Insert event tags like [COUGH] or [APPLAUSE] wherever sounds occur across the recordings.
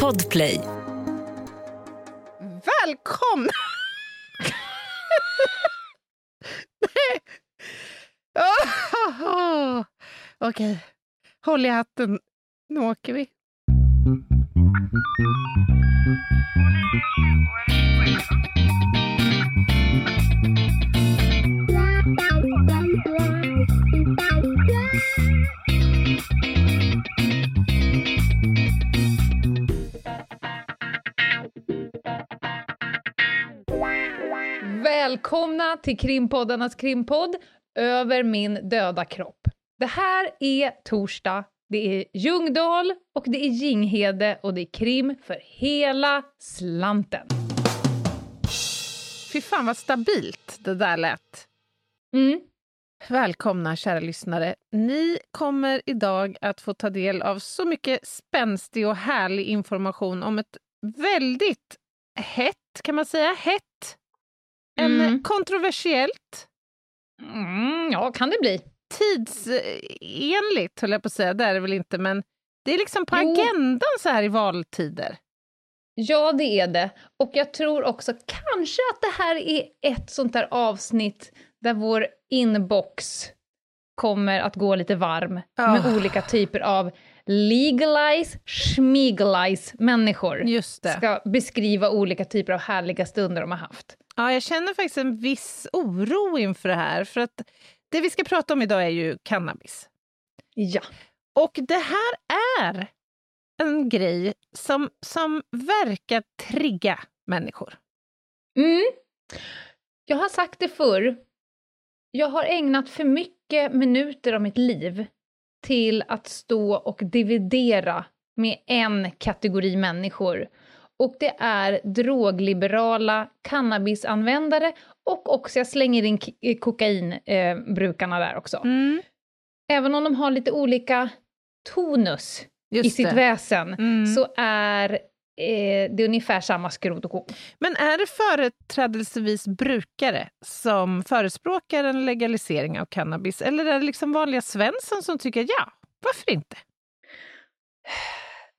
Podplay. Välkomna! [LAUGHS] oh, Okej, håll i hatten. Nu åker vi. Välkomna till krimpoddarnas krimpodd Över min döda kropp. Det här är torsdag, det är Ljungdahl och det är Ginghede och det är krim för hela slanten. Fy fan vad stabilt det där lät. Mm. Välkomna kära lyssnare. Ni kommer idag att få ta del av så mycket spänstig och härlig information om ett väldigt hett, kan man säga, hett, en Mm. kontroversiellt, Mm, ja, kan det bli. tidsenligt, höll jag på att säga, det är det väl inte, men det är liksom på Jo. agendan så här i valtider. Ja, det är det. Och jag tror också kanske att det här är ett sånt där avsnitt där vår inbox kommer att gå lite varm med Ah. olika typer av legalize, schmigalize människor. Just det. Ska beskriva olika typer av härliga stunder de har haft. Ja, jag känner faktiskt en viss oro inför det här, för att det vi ska prata om idag är ju cannabis. Ja. Och det här är en grej som, som verkar trigga människor. Mm. Jag har sagt det förr. Jag har ägnat för mycket minuter av mitt liv till att stå och dividera med en kategori människor. Och det är drogliberala cannabisanvändare och också, jag slänger in eh, kokainbrukarna där också. Även om de har lite olika tonus Just i sitt det. väsen Mm. så är eh, det ungefär samma skrot och korn. Men är det företrädelsevis brukare som förespråkar en legalisering av cannabis eller är det liksom vanliga Svensson som tycker ja, varför inte?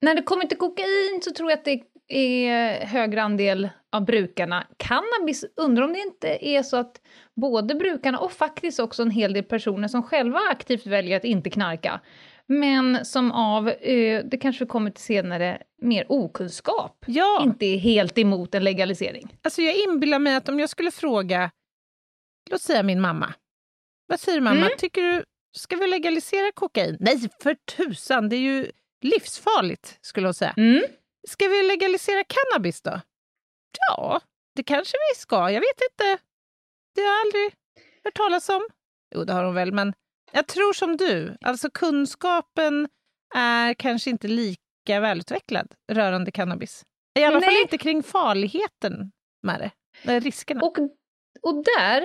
När det kommer till kokain så tror jag att det är högre andel av brukarna. Cannabis, undrar om det inte är så att både brukarna och faktiskt också en hel del personer som själva aktivt väljer att inte knarka, men som av, eh, det kanske kommer till senare, mer okunskap, Ja, inte är helt emot en legalisering. alltså jag inbillar mig att om jag skulle fråga, låt säga min mamma, vad säger mamma, Mm. tycker du, ska vi legalisera kokain? Nej, för tusan, det är ju livsfarligt, skulle hon säga. Mm. Ska vi legalisera cannabis då? Ja, det kanske vi ska. Jag vet inte. Det har jag aldrig hört talas om. Jo, det har hon väl, men jag tror som du. Alltså kunskapen är kanske inte lika välutvecklad rörande cannabis. I alla fall Nej. inte kring farligheten med det. Eller riskerna. Och, och där,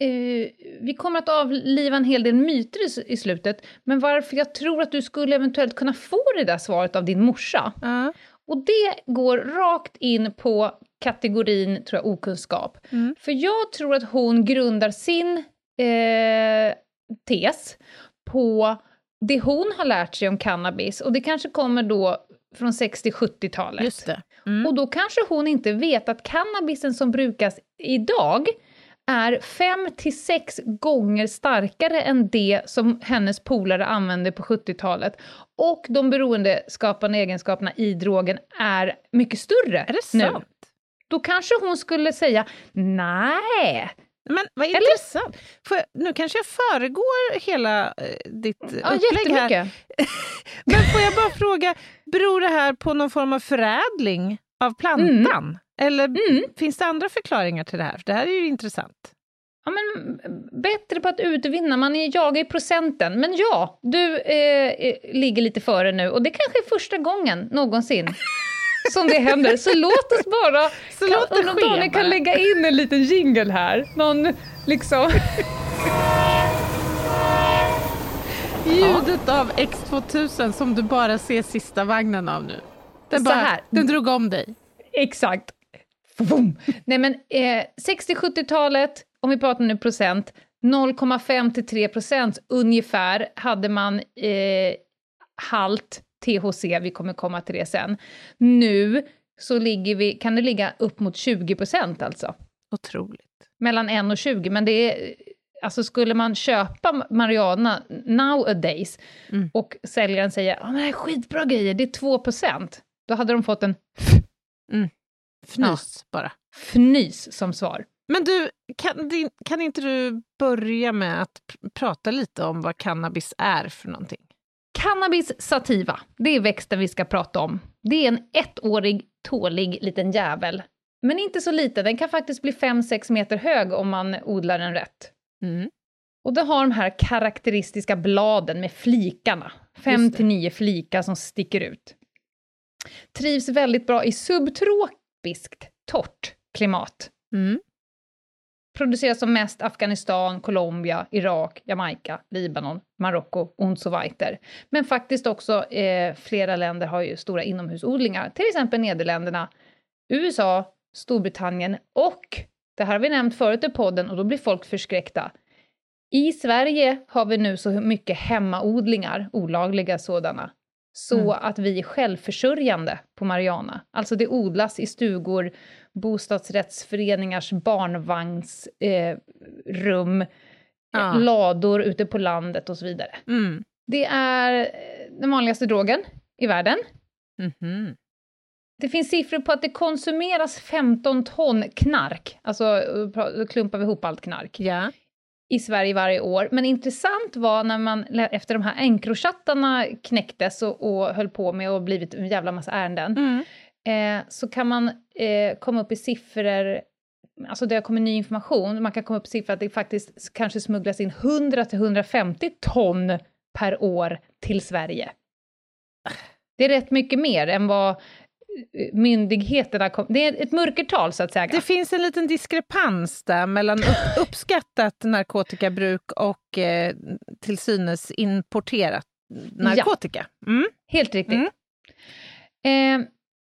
eh, vi kommer att avliva en hel del myter i, i slutet, men varför jag tror att du skulle eventuellt kunna få det där svaret av din morsa, Ja. Och det går rakt in på kategorin, tror jag, okunskap. Mm. För jag tror att hon grundar sin eh, tes på det hon har lärt sig om cannabis, och det kanske kommer då från 60-70-talet. Just det. Mm. Och då kanske hon inte vet att cannabisen som brukas idag är fem till sex gånger starkare än det som hennes polare använde på 70-talet. Och de beroendeskapande egenskaperna i drogen är mycket större Är det nu. sant? Då kanske hon skulle säga nej. Men vad intressant. Jag, nu kanske jag föregår hela eh, ditt Ja, upplägg här. [LAUGHS] Men får jag bara fråga, beror det här på någon form av förädling av plantan? Eller Mm. finns det andra förklaringar till det här? För det här är ju intressant. Ja, men bättre på att utvinna, man är jagar i procenten. Men ja, du eh, eh, ligger lite före nu och det kanske är första gången någonsin [LAUGHS] som det händer. Så låt oss bara... Så låt det ske Daniel kan lägga in en liten jingle här. Någon liksom... [LAUGHS] Ljudet av X2000 som du bara ser sista vagnen av nu. Den, Så bara, här. den drog om dig. Exakt. Vroom. Nej men eh, 60-70-talet, om vi pratar nu procent, 0,5 till 3 procent ungefär hade man eh, halt THC, vi kommer komma till det sen. Nu så ligger vi, kan det ligga upp mot 20 procent alltså. Otroligt. Mellan 1 och 20, men det är... Alltså skulle man köpa marijuana nowadays Mm. och säljaren säger att det här är skitbra grejer, det är 2 procent, då hade de fått en Fnys bara. fnys som svar. Men du, kan, kan inte du börja med att pr- prata lite om vad cannabis är för någonting? Cannabis sativa, det är växten vi ska prata om. Det är en ettårig, tålig liten jävel. Men inte så liten, den kan faktiskt bli 5-6 meter hög om man odlar den rätt. Mm. Och det har de här karaktäristiska bladen med flikarna. Fem Just det. till nio flikar som sticker ut. Trivs väldigt bra i subtropiskt, torrt klimat. Mm. Produceras som mest Afghanistan, Colombia, Irak, Jamaica, Libanon, Marocko och så weiter. Men faktiskt också eh, flera länder har ju stora inomhusodlingar, till exempel Nederländerna, USA, Storbritannien och, det här har vi nämnt förut i podden och då blir folk förskräckta, i Sverige har vi nu så mycket hemmaodlingar, olagliga sådana, så Mm. att vi är självförsörjande på marijuana. Alltså det odlas i stugor, bostadsrättsföreningars barnvagnsrum, eh, rum, Ja. eh, lador ute på landet och så vidare. Mm. Det är eh, den vanligaste drogen i världen. Mhm. Det finns siffror på att det konsumeras 15 ton knark, alltså eh, då klumpar vi ihop allt knark, Ja. I Sverige varje år. Men intressant var när man efter de här Encrochattarna knäcktes och, och höll på med och blivit en jävla massa ärenden, Mm. eh, så kan man eh, komma upp i siffror, alltså det har kommit ny information, man kan komma upp i siffror att det faktiskt kanske smugglas in 100-150 ton per år till Sverige. Det är rätt mycket mer än vad myndigheterna kom, Det är ett mörkertal så att säga. Det finns en liten diskrepans där mellan upp, [LAUGHS] uppskattat narkotikabruk och eh, till synes importerat narkotika. Mm. Helt riktigt. Mm. Eh,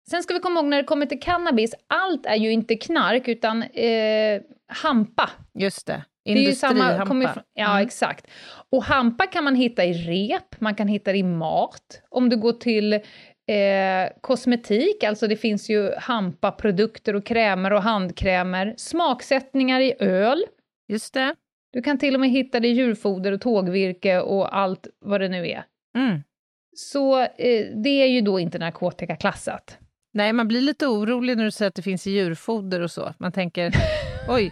sen ska vi komma ihåg när det kommer till cannabis, allt är ju inte knark utan eh, hampa. Just det. Det är ju Industrihampa. samma, kommer ifrån, ja, Mm. exakt. Och hampa kan man hitta i rep, man kan hitta det i mat. Om du går till eh, kosmetik, alltså det finns ju hampaprodukter och krämer och handkrämer. Smaksättningar i öl. Just det. Du kan till och med hitta det i djurfoder och tågvirke och allt vad det nu är. Mm. Så eh, det är ju då inte narkotikaklassat. Nej, man blir lite orolig när du säger att det finns i djurfoder och så. Man tänker, [LAUGHS] oj,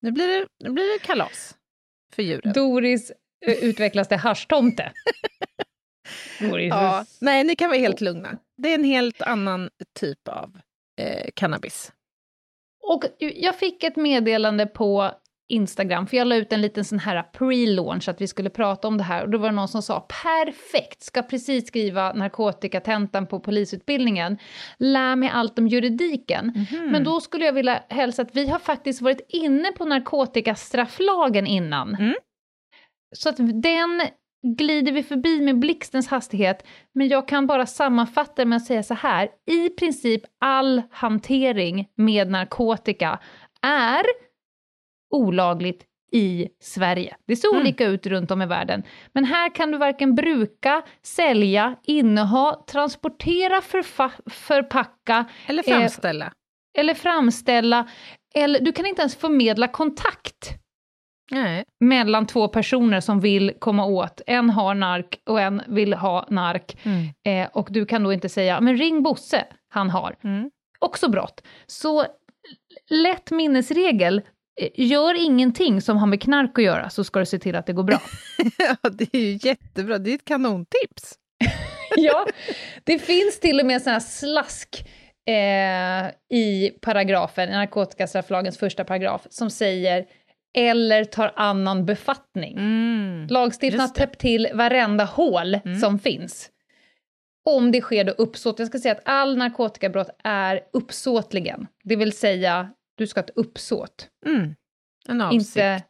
nu blir det, nu blir det kalas för djuren. Doris eh, utvecklas till haschtomte. [LAUGHS] Ja, nej, ni kan vara helt lugna. Det är en helt annan typ av eh, cannabis. Och jag fick ett meddelande på Instagram, för jag la ut en liten sån här pre-launch att vi skulle prata om det här och då var det någon som sa perfekt, ska precis skriva narkotikatentan på polisutbildningen, lär mig allt om juridiken. Men då skulle jag vilja hälsa att vi har faktiskt varit inne på narkotikastrafflagen innan. Mm. Så att den glider vi förbi med blixtens hastighet, men jag kan bara sammanfatta det med att säga så här, i princip all hantering med narkotika är olagligt i Sverige. Det ser Mm. olika ut runt om i världen, men här kan du varken bruka, sälja, inneha, transportera, förfa- förpacka Eller Eh, framställa. eller framställa, eller du kan inte ens förmedla kontakt Nej. mellan två personer som vill komma åt, en har nark och en vill ha nark, Mm. eh, och du kan då inte säga men ring Bosse, han har. Mm. Också brott. Så lätt minnesregel, eh, gör ingenting som har med knark att göra så ska du se till att det går bra. [LAUGHS] ja, det är ju jättebra. Det är ett kanontips. [LAUGHS] ja, det finns till och med sån här slask eh, i paragrafen, i narkotikastrafflagens första paragraf, som säger eller tar annan befattning. Mm. Lagstiftaren har täppt till varenda hål Mm. som finns. Om det sker då uppsåt. Jag ska säga att all narkotikabrott är uppsåtligen. Det vill säga, du ska ha ett uppsåt. Mm. En avsikt. Inte-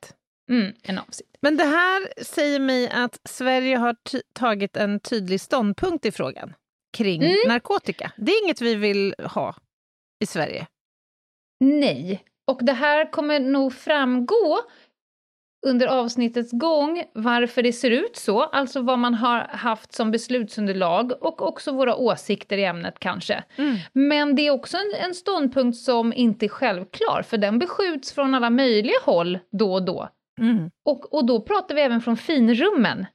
Mm, en avsikt. Men det här säger mig att Sverige har tagit en tydlig ståndpunkt i frågan kring Mm. narkotika. Det är inget vi vill ha i Sverige. Nej. Och det här kommer nog framgå under avsnittets gång varför det ser ut så, alltså vad man har haft som beslutsunderlag och också våra åsikter i ämnet kanske. Mm. Men det är också en, en ståndpunkt som inte är självklar, för den beskjuts från alla möjliga håll då och då. Mm. Och, och då pratar vi även från finrummen.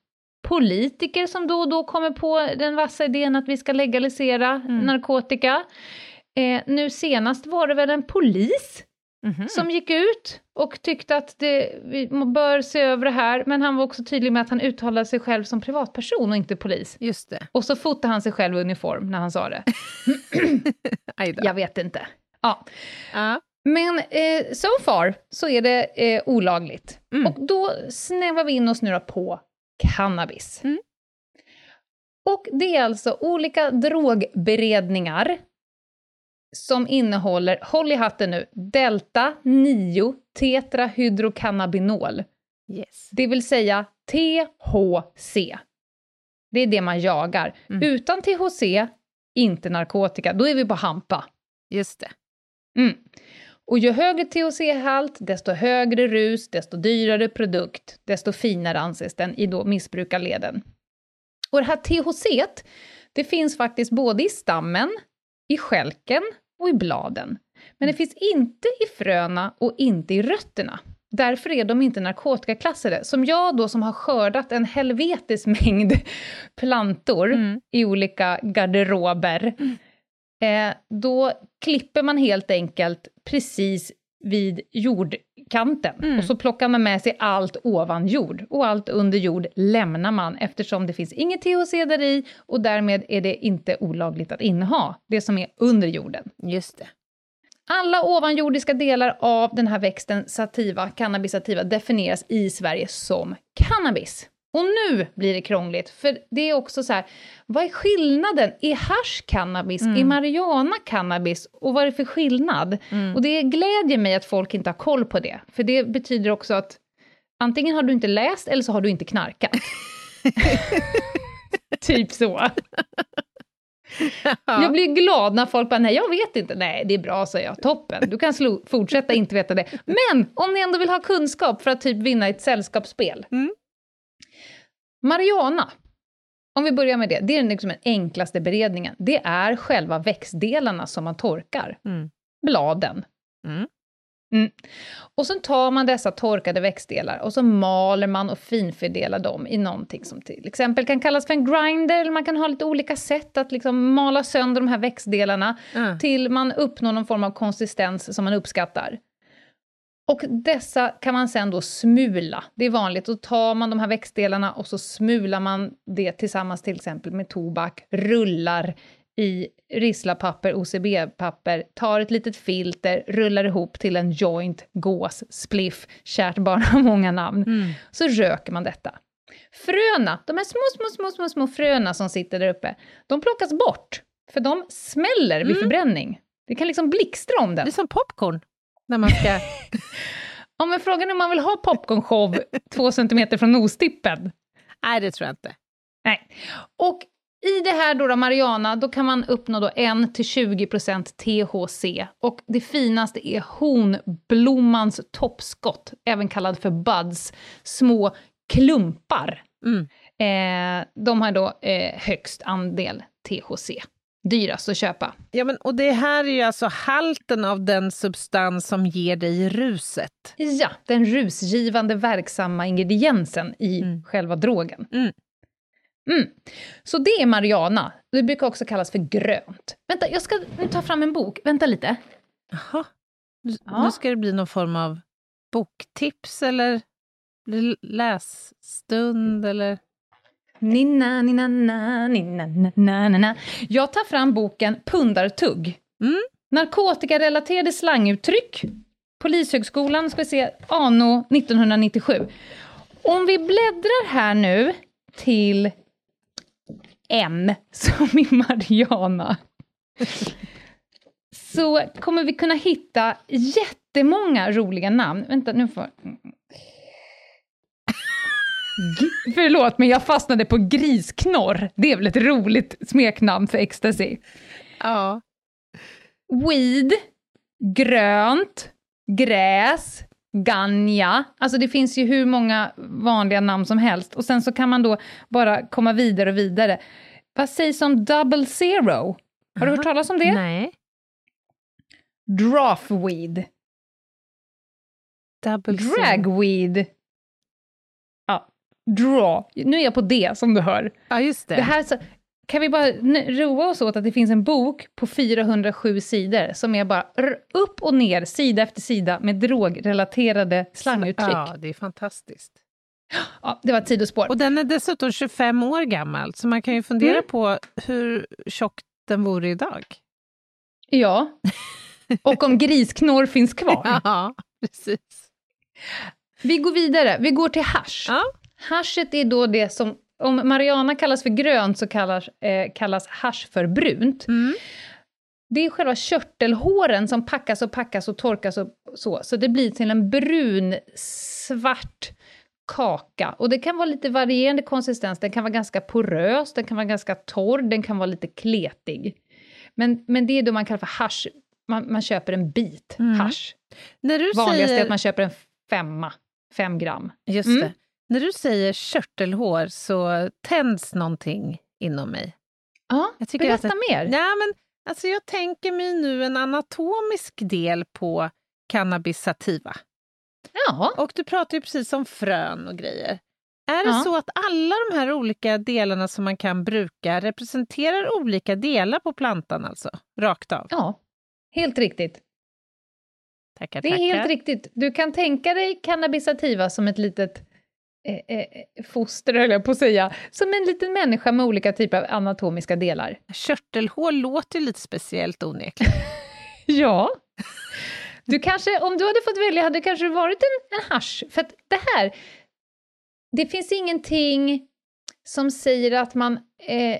Politiker som då och då kommer på den vassa idén att vi ska legalisera Mm. narkotika. Eh, nu senast var det väl en polis Mhm. som gick ut och tyckte att det, vi bör se över det här, men han var också tydlig med att han uttalade sig själv som privatperson och inte polis. Just det. Och så fotade han sig själv i uniform när han sa det. [LAUGHS] Jag vet inte. Ja. Ja. Men eh, so far så är det eh, olagligt. Mm. Och då snävar vi in oss nu då på cannabis. Mm. Och det är alltså olika drogberedningar som innehåller, håll i hatten nu, delta 9 tetrahydrocannabinol, Yes. det vill säga THC. Det är det man jagar. Mm. Utan THC, inte narkotika, då är vi på hampa. Just det. Mm. Och ju högre THC-halt, desto högre rus, desto dyrare produkt, desto finare anses den i då missbrukarleden. Och det här THC, det finns faktiskt både i stammen, i skälken och i bladen. Men det finns inte i fröna och inte i rötterna. Därför är de inte narkotikaklassade. Som jag då som har skördat en helvetes mängd [LAUGHS] plantor Mm. i olika garderober, eh, då klipper man helt enkelt precis vid jordkanten. Mm. Och så plockar man med sig allt ovan jord. Och allt under jord lämnar man eftersom det finns inget THC där i och därmed är det inte olagligt att inneha det som är under jorden. Just det. Alla ovanjordiska delar av den här växten sativa, cannabis sativa, definieras i Sverige som cannabis. Och nu blir det krångligt, för det är också så här, vad är skillnaden? Är hasch cannabis? Mm. Är marijuana cannabis? Och vad är det för skillnad? Mm. Och det glädjer mig att folk inte har koll på det, för det betyder också att antingen har du inte läst eller så har du inte knarkat. [LAUGHS] typ så. Jag blir glad när folk bara, nej jag vet inte, nej det är bra säger jag, toppen, du kan fortsätta inte veta det. Men om ni ändå vill ha kunskap för att typ vinna ett sällskapsspel. Mm. Marijuana, om vi börjar med det, det är liksom den enklaste beredningen. Det är själva växtdelarna som man torkar, Mm. bladen. Mm. Mm. Och sen tar man dessa torkade växtdelar och så maler man och finfördelar dem i någonting som till exempel kan kallas för en grinder, eller man kan ha lite olika sätt att liksom mala sönder de här växtdelarna Ja. till man uppnår någon form av konsistens som man uppskattar. Och dessa kan man sen då smula. Det är vanligt, då tar man de här växtdelarna och så smular man det tillsammans till exempel med tobak, rullar i risslapapper, OCB-papper, tar ett litet filter, rullar ihop till en joint, gås, spliff, kärt barn har många namn. Mm. Så röker man detta. Fröna, de här små, små, små, små, små fröna som sitter där uppe, de plockas bort, för de smäller vid Mm. förbränning. Det kan liksom blixtra om Det den. är som popcorn. När man ska... [LAUGHS] Ja, men frågan är om man vill ha popcornshow två centimeter från nostippen. Nej, det tror jag inte. Nej. Och i det här då, då Mariana, då kan man uppnå då 1-20% THC. Och det finaste är honblommans toppskott, även kallad för buds, små klumpar. Mm. Eh, de har då eh, högst andel THC. Dyrast att köpa. Ja, men, och det här är ju alltså halten av den substans som ger dig ruset. Ja, den rusgivande verksamma ingrediensen i Mm. själva drogen. Mm. Mm. Så det är marijuana. Det brukar också kallas för grönt. Vänta, jag ska nu ta fram en bok. Vänta lite. Jaha. Nu, Ja. nu ska det bli någon form av boktips eller lässtund eller... Ninna, ninna, na, ninna, na, na, na. Jag tar fram boken Pundartugg. Mm. Narkotikarelaterade slanguttryck. Polishögskolan, ska vi se, anno 1997. Om vi bläddrar här nu till M, som i Mariana, så kommer vi kunna hitta jättemånga roliga namn. Vänta, nu får... Förlåt, men jag fastnade på grisknorr. Det är väl ett roligt smeknamn för ecstasy. Ja. Weed, grönt, gräs, Ganja. Alltså det finns ju hur många vanliga namn som helst. Och sen så kan man då bara komma vidare och vidare. Vad sägs om double zero? Har du hört talas om det? Nej. Draftweed. Double. Dragweed. Ja, draw. Nu är jag på det, som du hör. Ja, just det. Det här, så, kan vi bara roa oss åt att det finns en bok på 407 sidor som är bara upp och ner, sida efter sida, med drogrelaterade slanguttryck. Ja. Ja, det är fantastiskt. [GASPS] det var ett sidospår. Och den är dessutom 25 år gammal, så man kan ju fundera Mm. på hur tjock den vore idag. Ja. Och om grisknorr finns kvar. [LAUGHS] Ja, precis. Vi går vidare, vi går till hasch. Ja. Haschet är då det som, om marijuana kallas för grönt så kallas, eh, kallas hasch för brunt. Mm. Det är själva körtelhåren som packas och packas och torkas och så, så det blir till en brun, svart kaka. Och det kan vara lite varierande konsistens, den kan vara ganska porös, den kan vara ganska torr, den kan vara lite kletig. Men, men det är då man kallar för hasch, man, man köper en bit Mm. hasch. Vanligast säger... är att man köper en femma, fem gram. Just Mm. det. När du säger körtelhår så tänds någonting inom mig. Ja, Jag tycker berätta att mer. Ja, men alltså jag tänker mig nu en anatomisk del på cannabis sativa. Ja, Och du pratar ju precis om frön och grejer. Är det Ja. så att alla de här olika delarna som man kan bruka representerar olika delar på plantan alltså? Rakt av? ja, helt riktigt. Tackar, Det är tackar. helt riktigt. Du kan tänka dig cannabis sativa som ett litet eh, eh, foster, höll jag på att säga. Som en liten människa med olika typer av anatomiska delar. Körtelhår låter lite speciellt onekligen. [LAUGHS] Ja. Du kanske, om du hade fått välja hade det kanske varit en, en hasch. För att det här, det finns ingenting som säger att man... Eh,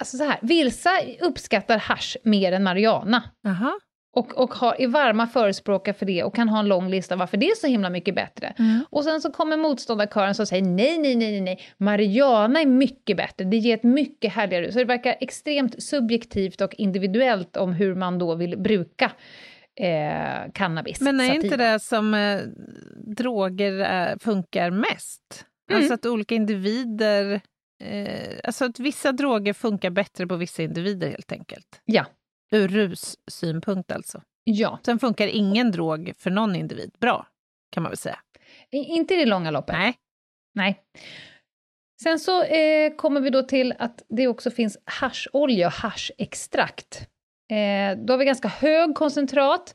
alltså så här, Vilsa uppskattar hasch mer än marijuana. Jaha. Och, och har, är varma förespråkare för det och kan ha en lång lista varför det är så himla mycket bättre. Mm. Och sen så kommer motståndarkören som säger nej, nej, nej, nej, marijuana är mycket bättre, det ger ett mycket härligare. Så det verkar extremt subjektivt och individuellt om hur man då vill bruka eh, cannabis. Men är sativa. inte det som eh, droger eh, funkar mest? Mm. Alltså att olika individer... Eh, alltså att vissa droger funkar bättre på vissa individer helt enkelt. Ja. Ur russynpunkt alltså. Ja, Sen funkar ingen drog för någon individ bra, kan man väl säga. Inte i det långa loppet. Nej. Nej. Sen så eh, kommer vi då till att det också finns hascholja och haschextrakt. Eh, då har vi ganska hög koncentrat,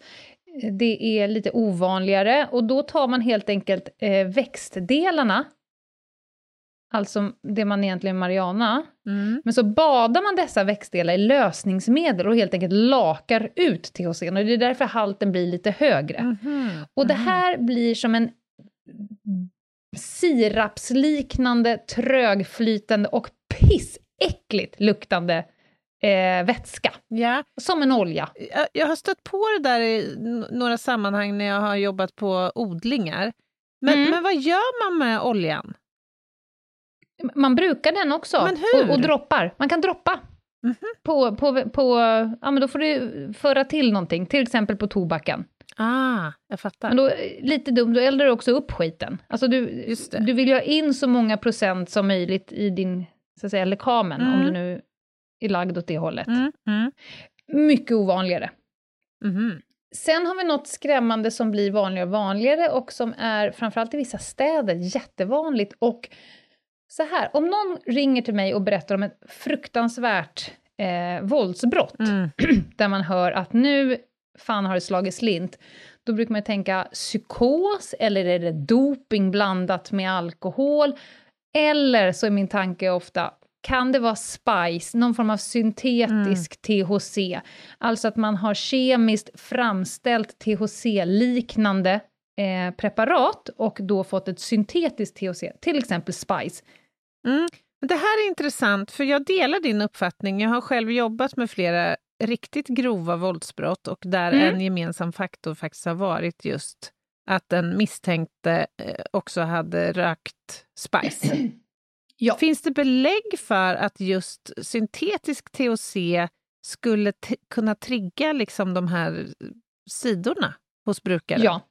det är lite ovanligare och då tar man helt enkelt eh, växtdelarna, alltså det man egentligen marijuana, Mm. men så badar man dessa växtdelar i lösningsmedel och helt enkelt lakar ut THC, och det är därför halten blir lite högre. Mhm. Och det Mhm. här blir som en sirapsliknande, trögflytande och pissäckligt luktande eh, vätska. Ja, Som en olja. jag, jag har stött på det där i några sammanhang när jag har jobbat på odlingar. Men, Mm. men vad gör man med oljan? Man brukar den också. Och, och droppar. Man kan droppa. Mhm. På, på, på, ja men då får du föra till någonting, till exempel på tobaken. Ah, jag fattar. Men då, lite dumt, då eldar du också upp skiten. Alltså du, du vill ju ha in så många procent som möjligt i din, så att säga, lekamen, om Mm. du nu är lagd åt det hållet. Mm, mm, Mycket ovanligare. mhm. Sen har vi något skrämmande som blir vanligare och vanligare och som är framförallt i vissa städer jättevanligt. Och så här, om någon ringer till mig och berättar om ett fruktansvärt eh, våldsbrott, Mm. [CLEARS THROAT] där man hör att nu fan har det slagit slint, då brukar man tänka psykos, eller är det doping blandat med alkohol? Eller så är min tanke ofta, kan det vara spice, någon form av syntetisk THC? Alltså att man har kemiskt framställt THC-liknande eh, preparat och då fått ett syntetiskt THC, till exempel spice. Mm. Det här är intressant, för jag delar din uppfattning. Jag har själv jobbat med flera riktigt grova våldsbrott och där Mm. en gemensam faktor faktiskt har varit just att den misstänkte eh, också hade rökt spice. [CLEARS THROAT] Ja. Finns det belägg för att just syntetisk THC skulle kunna trigga liksom de här sidorna hos brukare? Ja.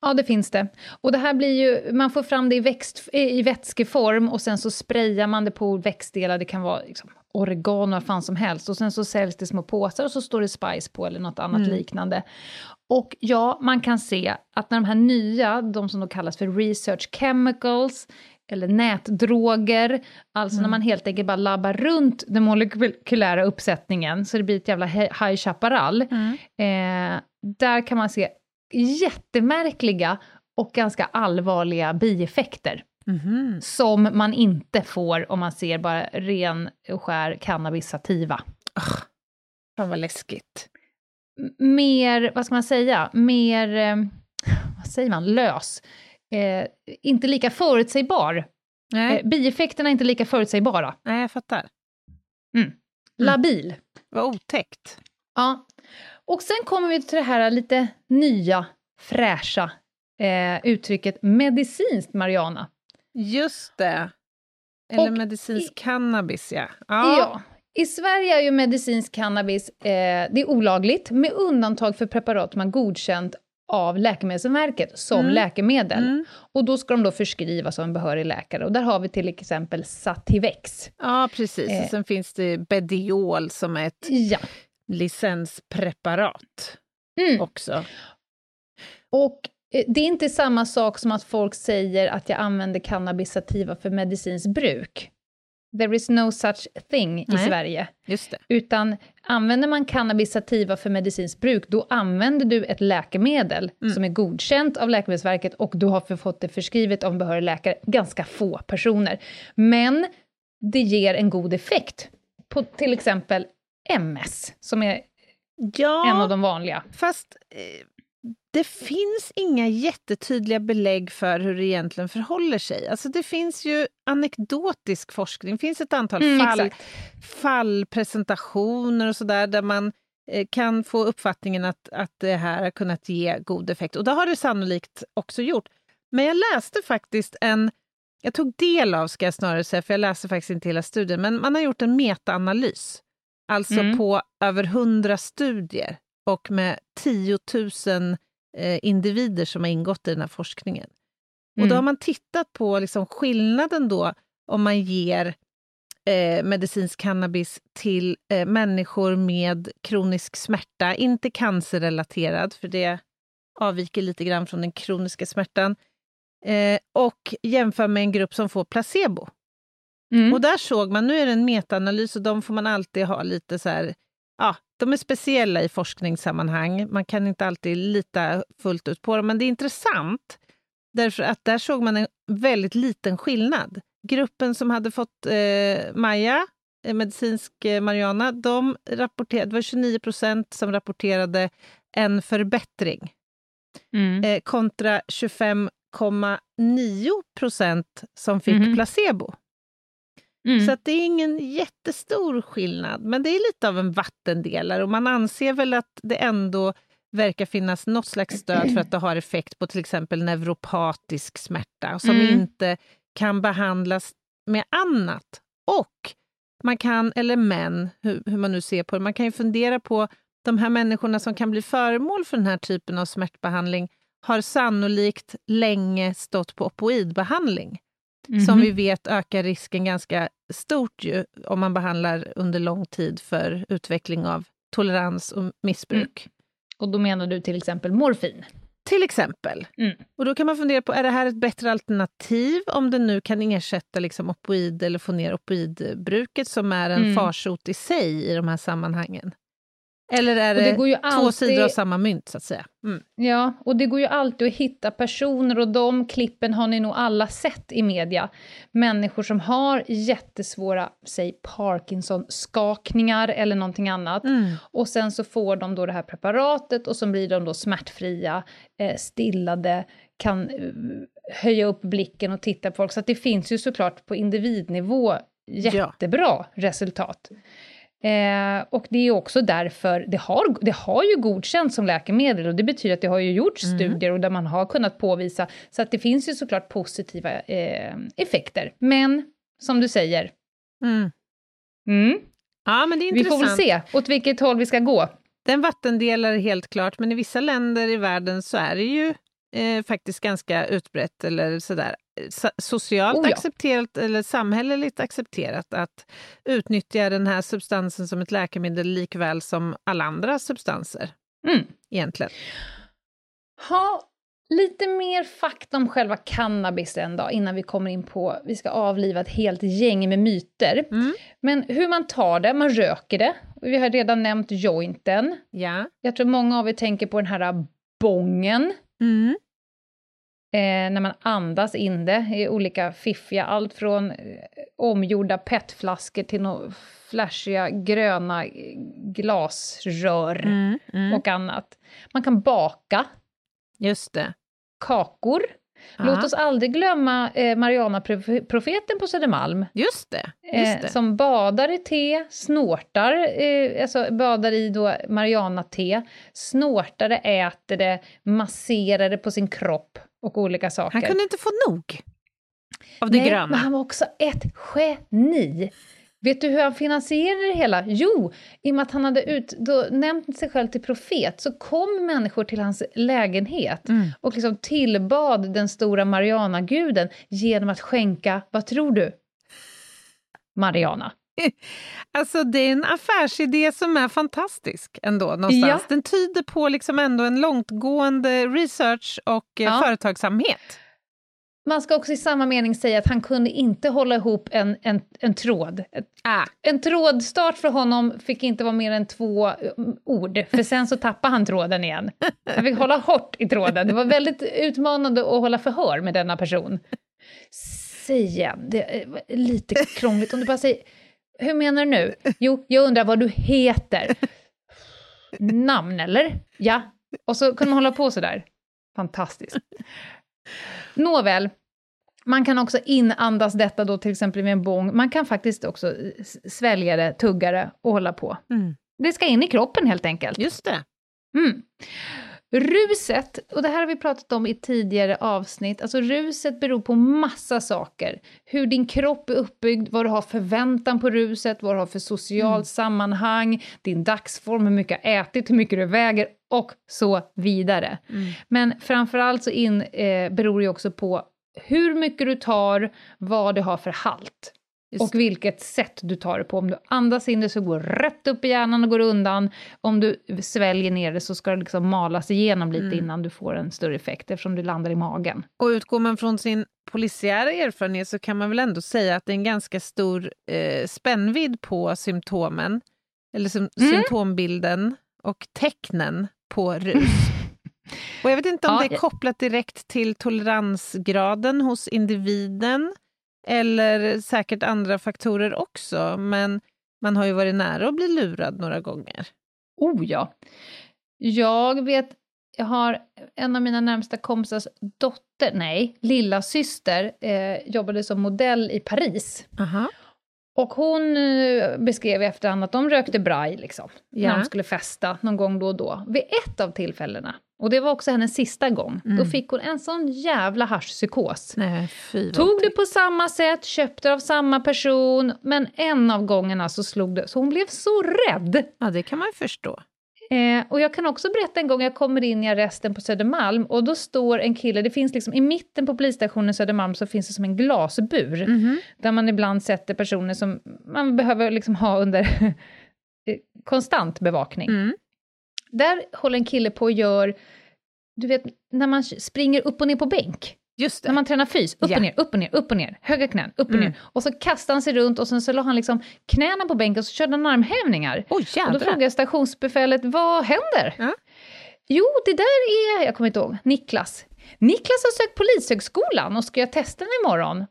Ja, det finns det. Och det här blir ju, man får fram det i, växt, i vätskeform och sen så sprayar man det på växtdelar, det kan vara liksom oregano, vad fan som helst, och sen så säljs det små påsar och så står det spice på eller något annat mm. liknande. Och ja, man kan se att när de här nya, de som då kallas för research chemicals, eller nätdroger, alltså mm. när man helt enkelt bara labbar runt den molekylära uppsättningen, så det blir ett jävla High Chaparral, mm. eh, där kan man se jättemärkliga och ganska allvarliga bieffekter. Mm. Som man inte får om man ser bara ren och skär cannabis sativa. Oh, fan vad läskigt. Mer, vad ska man säga, mer, eh, vad säger man, lös. Eh, inte lika förutsägbar. Nej. Eh, bieffekterna är inte lika förutsägbara. Nej, jag fattar. Mm. mm. Labil. Mm. Vad otäckt. Ja. Och sen kommer vi till det här lite nya, fräscha eh, uttrycket medicinskt marijuana. Just det. Eller och medicinsk i, cannabis, ja. ja. ja. I Sverige är ju medicinsk cannabis eh, det är olagligt, med undantag för preparat man godkänt av Läkemedelsverket som mm. läkemedel. Mm. Och då ska de då förskrivas av en behörig läkare. Och där har vi till exempel Sativex. Ja, precis. Eh. Och sen finns det Bediol som är ett ja. Licenspreparat mm. också. Och Eh, det är inte samma sak som att folk säger att jag använder cannabis sativa för medicinskt bruk. There is no such thing Nej, i Sverige. Utan använder man cannabis sativa för medicinskt bruk, då använder du ett läkemedel mm. som är godkänt av Läkemedelsverket och du har fått det förskrivet av en behörig läkare, ganska få personer. Men det ger en god effekt på till exempel MS, som är ja, en av de vanliga. Fast eh, det finns inga jättetydliga belägg för hur det egentligen förhåller sig. Alltså det finns ju anekdotisk forskning, det finns ett antal mm, fall, fallpresentationer och sådär där man eh, kan få uppfattningen att, att det här har kunnat ge god effekt. Och det har det sannolikt också gjort. Men jag läste faktiskt en, jag tog del av ska jag snarare säga, för jag läste faktiskt inte hela studien, men man har gjort en metaanalys, alltså mm. på över hundra studier och med 10 000 eh, individer som har ingått i den här forskningen. Mm. Och då mm. har man tittat på liksom skillnaden då om man ger eh, medicinsk cannabis till eh, människor med kronisk smärta, inte cancerrelaterad, för det avviker lite grann från den kroniska smärtan, eh, och jämför med en grupp som får placebo. Mm. Och där såg man, nu är det en metaanalys och de får man alltid ha lite så här ja, de är speciella i forskningssammanhang. Man kan inte alltid lita fullt ut på dem, men det är intressant därför att där såg man en väldigt liten skillnad. Gruppen som hade fått eh, Maja, eh, medicinsk eh, marijuana, de rapporterade, det var 29 procent som rapporterade en förbättring mm. eh, kontra 25,9 procent som fick mm. placebo. Mm. Så att det är ingen jättestor skillnad, men det är lite av en vattendelare och man anser väl att det ändå verkar finnas något slags stöd för att det har effekt på till exempel neuropatisk smärta som mm. inte kan behandlas med annat. Och man kan, eller män, hur, hur, man nu ser på det, man kan ju fundera på de här människorna som kan bli föremål för den här typen av smärtbehandling har sannolikt länge stått på opoidbehandling. Mm som vi vet ökar risken ganska stort ju, om man behandlar under lång tid för utveckling av tolerans och missbruk. Mm. Och då menar du till exempel morfin? Till exempel. Mm. Och då kan man fundera på, är det här ett bättre alternativ om det nu kan ersätta liksom opoid eller få ner opoidbruket som är en mm. farsot i sig i de här sammanhangen? Eller är det, det två alltid... sidor av samma mynt, så att säga? Mm. Ja, och det går ju alltid att hitta personer, och de klippen har ni nog alla sett i media. Människor som har jättesvåra, säg Parkinson-skakningar eller någonting annat. Mm. Och sen så får de då det här preparatet och så blir de då smärtfria, eh, stillade, kan eh, höja upp blicken och titta på folk. Så det finns ju såklart på individnivå jättebra ja. resultat. Eh, och det är också därför det har, det har ju godkänts som läkemedel och det betyder att det har ju gjorts mm. studier och där man har kunnat påvisa, så att det finns ju såklart positiva eh, effekter. Men som du säger, mm. Mm, ja, men det är vi får väl se åt vilket håll vi ska gå. Den vattendelar helt klart, men i vissa länder i världen så är det ju eh, faktiskt ganska utbrett, eller sådär, socialt Oh ja. accepterat eller samhälleligt accepterat att utnyttja den här substansen som ett läkemedel likväl som alla andra substanser Mm. egentligen. Ha lite mer fakta om själva cannabis en dag innan vi kommer in på, vi ska avliva ett helt gäng med myter. Mm. Men hur man tar det, man röker det. Vi har redan nämnt jointen. Ja. Jag tror många av er tänker på den här bongen. Mm. Eh, när man andas in det i olika fiffiga, allt från eh, omgjorda petflaskor till några flashiga gröna eh, glasrör Mm. Mm. och annat. Man kan baka Just det. kakor. Ja. Låt oss aldrig glömma eh, Mariana-profeten på Södermalm. Just det. Just Eh, det. som badar i te, snortar, eh, alltså badar i då Mariana-te, snortar det, äter det, masserar det på sin kropp och olika saker. Han kunde inte få nog av det Nej, gröna. men han var också ett geni. Vet du hur han finansierade det hela? Jo, i och med att han hade ut, då, nämnt sig själv till profet så kom människor till hans lägenhet Mm. och liksom tillbad den stora Mariana-guden genom att skänka, vad tror du? Mariana. [LAUGHS] Alltså det är en affärsidé som är fantastisk ändå någonstans. Ja. Den tyder på liksom ändå en långtgående research och eh, Ja. företagsamhet. Man ska också i samma mening säga att han kunde inte hålla ihop en, en, en tråd. Ah, En trådstart för honom fick inte vara mer än två mm, ord, för sen så tappade han tråden igen. Han fick hålla hårt i tråden. Det var väldigt utmanande att hålla förhör med denna person. Säg igen, det är lite krångligt om du bara säger... Hur menar du nu? Jo, jag undrar vad du heter. Namn, eller? Ja. Och så kunde man hålla på sådär. Fantastiskt. Nåväl, man kan också inandas detta då till exempel med en bång. Man kan faktiskt också svälja det, tugga det och hålla på. mm. Det ska in i kroppen helt enkelt. Just det. Mm. Ruset, och det här har vi pratat om i tidigare avsnitt, alltså ruset beror på massa saker. Hur din kropp är uppbyggd, vad du har förväntan på ruset, vad du har för socialt sammanhang, din dagsform, hur mycket du har ätit, hur mycket du väger och så vidare. Mm. Men framförallt så in, eh, beror det också på hur mycket du tar, vad det har för halt. Just Och vilket sätt du tar det på. Om du andas in det så går rätt upp i hjärnan och går undan. Om du sväljer ner det så ska det liksom malas igenom lite Mm. innan du får en större effekt eftersom det landar i magen. Och utgår man från sin polisiära erfarenhet så kan man väl ändå säga att det är en ganska stor eh, spännvidd på symptomen, eller sym- Mm. symptombilden och tecknen på rus. [LAUGHS] Och jag vet inte om Ja, det är kopplat direkt till toleransgraden hos individen eller säkert andra faktorer också, men man har ju varit nära att bli lurad några gånger. Oh ja! Jag vet, jag har en av mina närmsta kompisars dotter, nej, lilla syster eh, jobbade som modell i Paris. Aha. Och hon eh, beskrev i efterhand att de rökte braj liksom, när Ja. de skulle festa någon gång då och då. Vid ett av tillfällena, och det var också hennes sista gång, då Mm. fick hon en sån jävla haschpsykos. Tog det på samma sätt, köpte av samma person, men en av gångerna så slog det, så hon blev så rädd. Ja, det kan man ju förstå. Eh, och jag kan också berätta en gång, jag kommer in i arresten på Södermalm och då står en kille, det finns liksom i mitten på polisstationen Södermalm så finns det som en glasbur Mhm. där man ibland sätter personer som man behöver liksom ha under [LAUGHS] eh, konstant bevakning. Mm. Där håller en kille på och gör, du vet när man springer upp och ner på bänk, Just det. när man tränar fys, upp Ja. och ner, upp och ner, upp och ner, höga knän, upp och Mm. ner. Och så kastade han sig runt och sen så la han liksom knäna på bänken och så körde han armhävningar. Oj, Och då frågade jag stationsbefälet, vad händer? Ja. Jo, det där är, jag kommer inte ihåg, Niklas. Niklas har sökt Polishögskolan och ska jag testa den imorgon?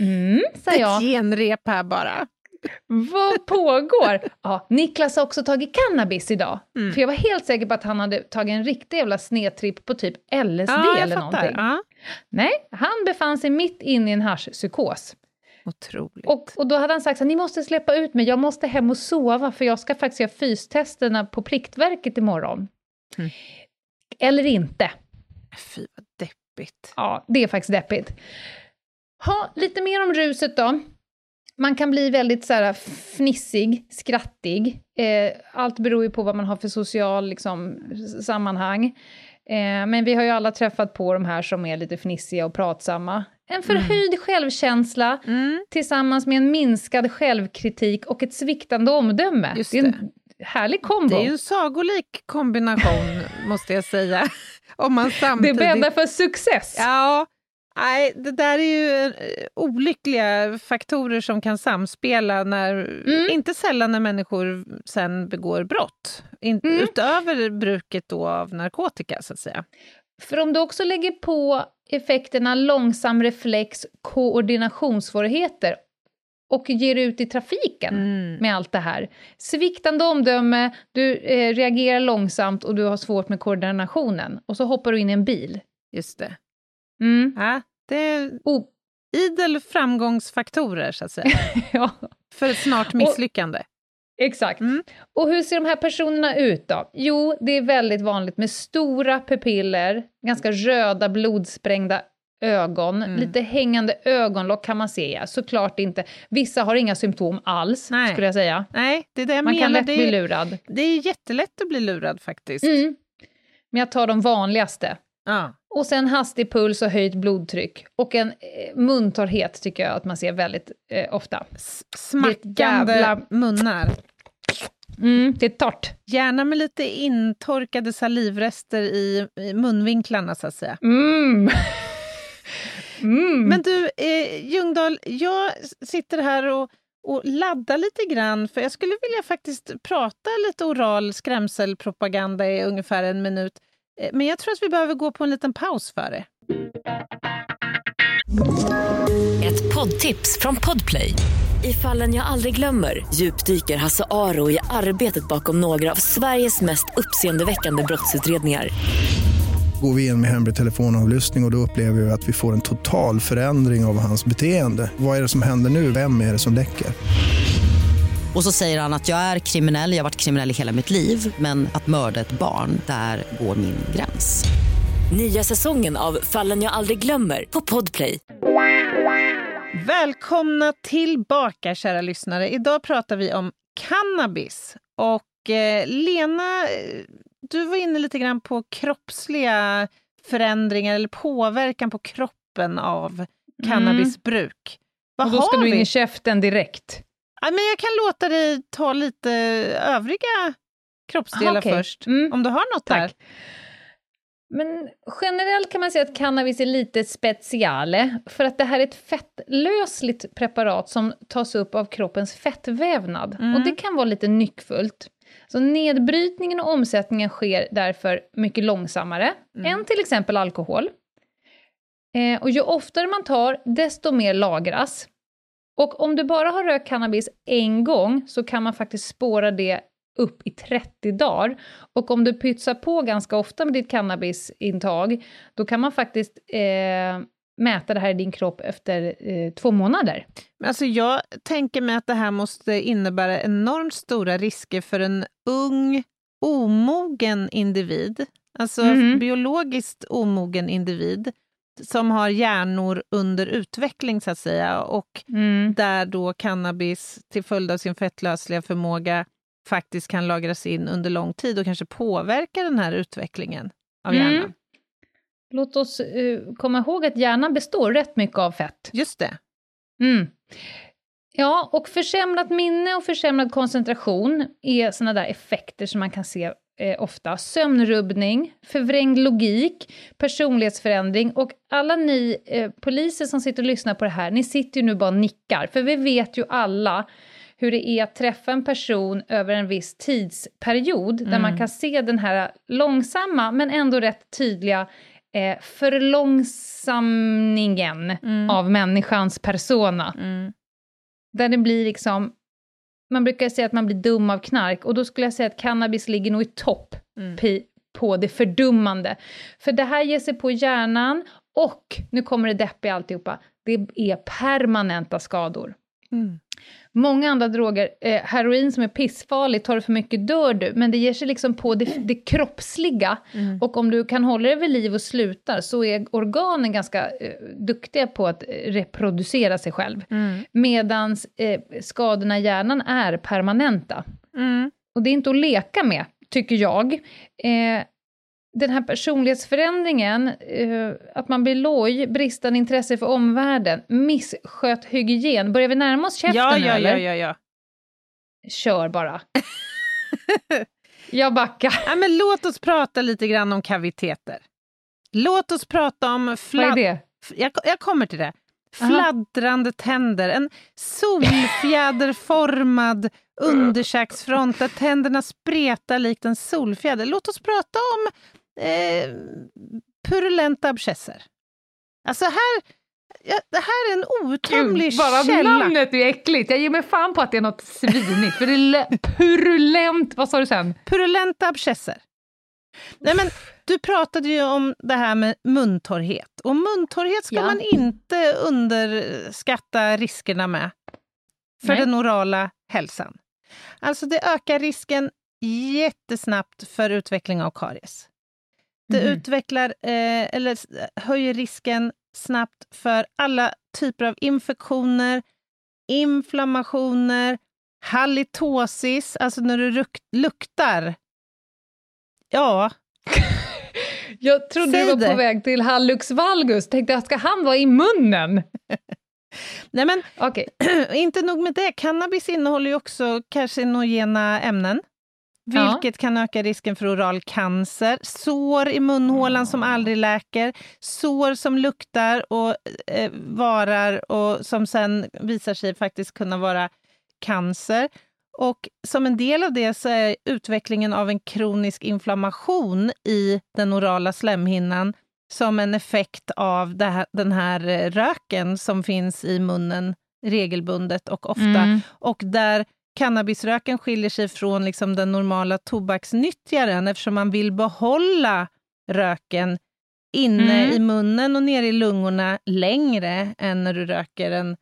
Mm, sa Ett jag. genrep här bara. Vad pågår? Ja, Niklas har också tagit cannabis idag. Mm. För jag var helt säker på att han hade tagit en riktig jävla snedtripp på typ LSD Ja, eller fattar. någonting. Ja. Nej, han befann sig mitt inne i en haschpsykos. Otroligt. Och, och då hade han sagt att ni måste släppa ut mig, jag måste hem och sova för jag ska faktiskt göra fystesterna på Pliktverket imorgon. Mm. Eller inte. Fy vad deppigt. Ja, det är faktiskt deppigt. Ha, lite mer om ruset då. Man kan bli väldigt så här, fnissig, skrattig. Eh, allt beror ju på vad man har för social liksom, sammanhang. Eh, men vi har ju alla träffat på de här som är lite fnissiga och pratsamma. En förhöjd mm. självkänsla mm. tillsammans med en minskad självkritik och ett sviktande omdöme. Just det är en härlig kombo. Det är en sagolik kombination, [LAUGHS] måste jag säga. Om man samtidigt... Det bäddar för success. Ja, Nej, det där är ju eh, olyckliga faktorer som kan samspela, när, mm. inte sällan när människor sen begår brott. In, mm. Utöver bruket då av narkotika, så att säga. För om du också lägger på effekterna långsam reflex, koordinationssvårigheter och ger ut i trafiken mm. med allt det här. Sviktande omdöme, du eh, reagerar långsamt och du har svårt med koordinationen. Och så hoppar du in i en bil. Just det. Mm. Ja, det är oh. idel framgångsfaktorer, så att säga. [LAUGHS] ja. För ett snart misslyckande. Och, exakt. Mm. Och hur ser de här personerna ut då? Jo, det är väldigt vanligt med stora pupiller, ganska röda blodsprängda ögon, mm. lite hängande ögonlock kan man se, ja. såklart inte. Vissa har inga symptom alls, Nej. skulle jag säga. Nej, det är det jag man menar. kan lätt det är, bli lurad. Det är jättelätt att bli lurad faktiskt. Mm. Men jag tar de vanligaste. Ja. Och sen hastig puls och höjt blodtryck. Och en eh, muntorrhet tycker jag att man ser väldigt eh, ofta. S smackande jävla... munnar. Mm, det är torrt. Gärna med lite intorkade salivrester i, i munvinklarna, så att säga. Mm. [LAUGHS] mm. Men du, eh, Ljungdahl, jag sitter här och, och laddar lite grann, för jag skulle vilja faktiskt prata lite oral skrämselpropaganda i ungefär en minut. Eh, men jag tror att vi behöver gå på en liten paus för det. Ett poddtips från Podplay. I fallen jag aldrig glömmer djupdyker Hasse Aro i arbetet bakom några av Sveriges mest uppseendeväckande brottsutredningar. Går vi in med hemlig telefonavlyssning och, och då upplever vi att vi får en total förändring av hans beteende. Vad är det som händer nu? Vem är det som läcker? Och så säger han att jag är kriminell, jag har varit kriminell i hela mitt liv men att mörda ett barn, där går min gräns. Nya säsongen av Fallen jag aldrig glömmer på Podplay. Välkomna tillbaka kära lyssnare. Idag pratar vi om cannabis. Och eh, Lena, du var inne lite grann på kroppsliga förändringar eller påverkan på kroppen av cannabisbruk. Vad och då ska du in vi? i käften direkt. Ja, men jag kan låta dig ta lite övriga kroppsdelar okay. först, mm. om du har något Tack. där. Men generellt kan man säga att cannabis är lite speciale, för att det här är ett fettlösligt preparat som tas upp av kroppens fettvävnad. Mm. Och det kan vara lite nyckfullt. Så nedbrytningen och omsättningen sker därför mycket långsammare mm. än till exempel alkohol. Eh, och ju oftare man tar, desto mer lagras. Och om du bara har rökt cannabis en gång så kan man faktiskt spåra det upp i 30 dagar. Och om du pytsar på ganska ofta med ditt cannabisintag, då kan man faktiskt eh, mäta det här i din kropp efter eh, två månader. Alltså jag tänker mig att det här måste innebära enormt stora risker för en ung, omogen individ, alltså mm. biologiskt omogen individ, som har hjärnor under utveckling, så att säga, och mm. där då cannabis till följd av sin fettlösliga förmåga faktiskt kan lagras in under lång tid och kanske påverka den här utvecklingen av mm. hjärnan. Låt oss uh, komma ihåg att hjärnan består rätt mycket av fett. Just det. Mm. Ja, och försämrat minne och försämrad koncentration är såna där effekter som man kan se eh, ofta. Sömnrubbning, förvrängd logik, personlighetsförändring och alla ni eh, poliser som sitter och lyssnar på det här, ni sitter ju nu bara och nickar, för vi vet ju alla hur det är att träffa en person över en viss tidsperiod, mm. där man mm. kan se den här långsamma, men ändå rätt tydliga eh, förlångsamningen mm. av människans persona. Mm. Där det blir liksom man brukar säga att man blir dum av knark, och då skulle jag säga att cannabis ligger nog i topp mm. på det fördummande. För det här ger sig på hjärnan, och, nu kommer det deppiga alltihopa, det är permanenta skador. Mm. Många andra droger, eh, heroin som är pissfarligt, tar du för mycket dör du, men det ger sig liksom på det, det kroppsliga. Mm. Och om du kan hålla det vid liv och slutar så är organen ganska eh, duktiga på att eh, reproducera sig själv. Mm. Medan eh, skadorna i hjärnan är permanenta. Mm. Och det är inte att leka med, tycker jag. Eh, den här personlighetsförändringen, eh, att man blir loj, bristande intresse för omvärlden, misskött hygien. Börjar vi närma oss käften Ja, ja, eller? ja, ja, ja. Kör bara. [LAUGHS] Jag backar. ja men låt oss prata lite grann om kaviteter. Låt oss prata om Vad är det? Jag, jag kommer till det. Aha. Fladdrande tänder, en solfjäderformad [LAUGHS] underkäksfront där tänderna spretar likt en solfjäder. Låt oss prata om eh, purulenta abscesser. Alltså här, ja, det här är en outtömlig Gud, bara källa. namnet är äckligt. Jag ger mig fan på att det är något svinigt. För det är purulent, vad sa du sen? Purulenta abscesser. Nej, men du pratade ju om det här med muntorrhet. Och muntorrhet ska Ja. man inte underskatta riskerna med för Nej. den orala hälsan. Alltså det ökar risken jättesnabbt för utveckling av karies. Det Mhm. utvecklar, eh, eller höjer risken snabbt för alla typer av infektioner, inflammationer, halitosis, alltså när du luktar. Ja, [LAUGHS] Jag trodde Säg du var det. på väg till hallux valgus. Tänkte jag, ska han vara i munnen? [LAUGHS] nej men Okej. [CLEARS THROAT] inte nog med det. Cannabis innehåller ju också carcinogena ämnen, Ja. vilket kan öka risken för oral cancer, sår i munhålan som aldrig läker, sår som luktar och eh, varar och som sen visar sig faktiskt kunna vara cancer. Och som en del av det så är utvecklingen av en kronisk inflammation i den orala slemhinnan som en effekt av här, den här eh, röken som finns i munnen regelbundet och ofta. Mm. Och där cannabisröken skiljer sig från liksom den normala tobaksnyttjaren eftersom man vill behålla röken inne Mm. i munnen och nere i lungorna längre än när du röker en,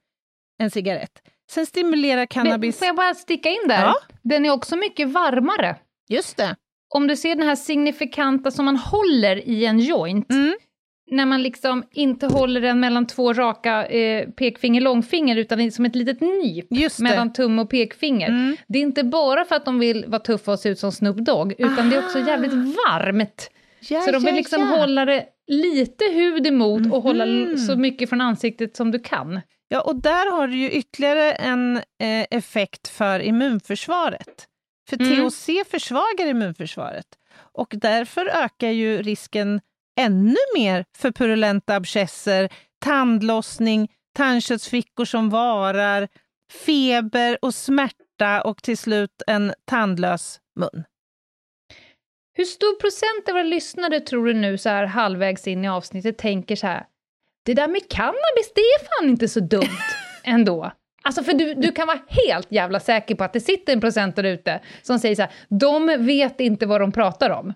en cigarett. Sen stimulerar Men cannabis... Får jag bara sticka in där? Ja. Den är också mycket varmare. Just det. Om du ser den här signifikanta som man håller i en joint, Mm. När man liksom inte håller den mellan två raka eh, pekfinger långfinger, utan som ett litet nyp mellan tumme och pekfinger. Mm. Det är inte bara för att de vill vara tuffa och se ut som Snoop Dogg, utan det är också Aha. jävligt varmt. Ja, så de vill ja, liksom ja. hålla det lite hud emot och hålla Mhm. så mycket från ansiktet som du kan. Ja, och där har du ju ytterligare en eh, effekt för immunförsvaret. För Mm. THC försvagar immunförsvaret och därför ökar ju risken ännu mer för purulenta abscesser, tandlossning, tandköttsfickor som varar, feber och smärta och till slut en tandlös mun. Hur stor procent av våra lyssnare tror du nu så här halvvägs in i avsnittet tänker så här, det där med cannabis, det är fan inte så dumt [LAUGHS] ändå. Alltså för du, du kan vara helt jävla säker på att det sitter en procent där ute som säger så här, de vet inte vad de pratar om.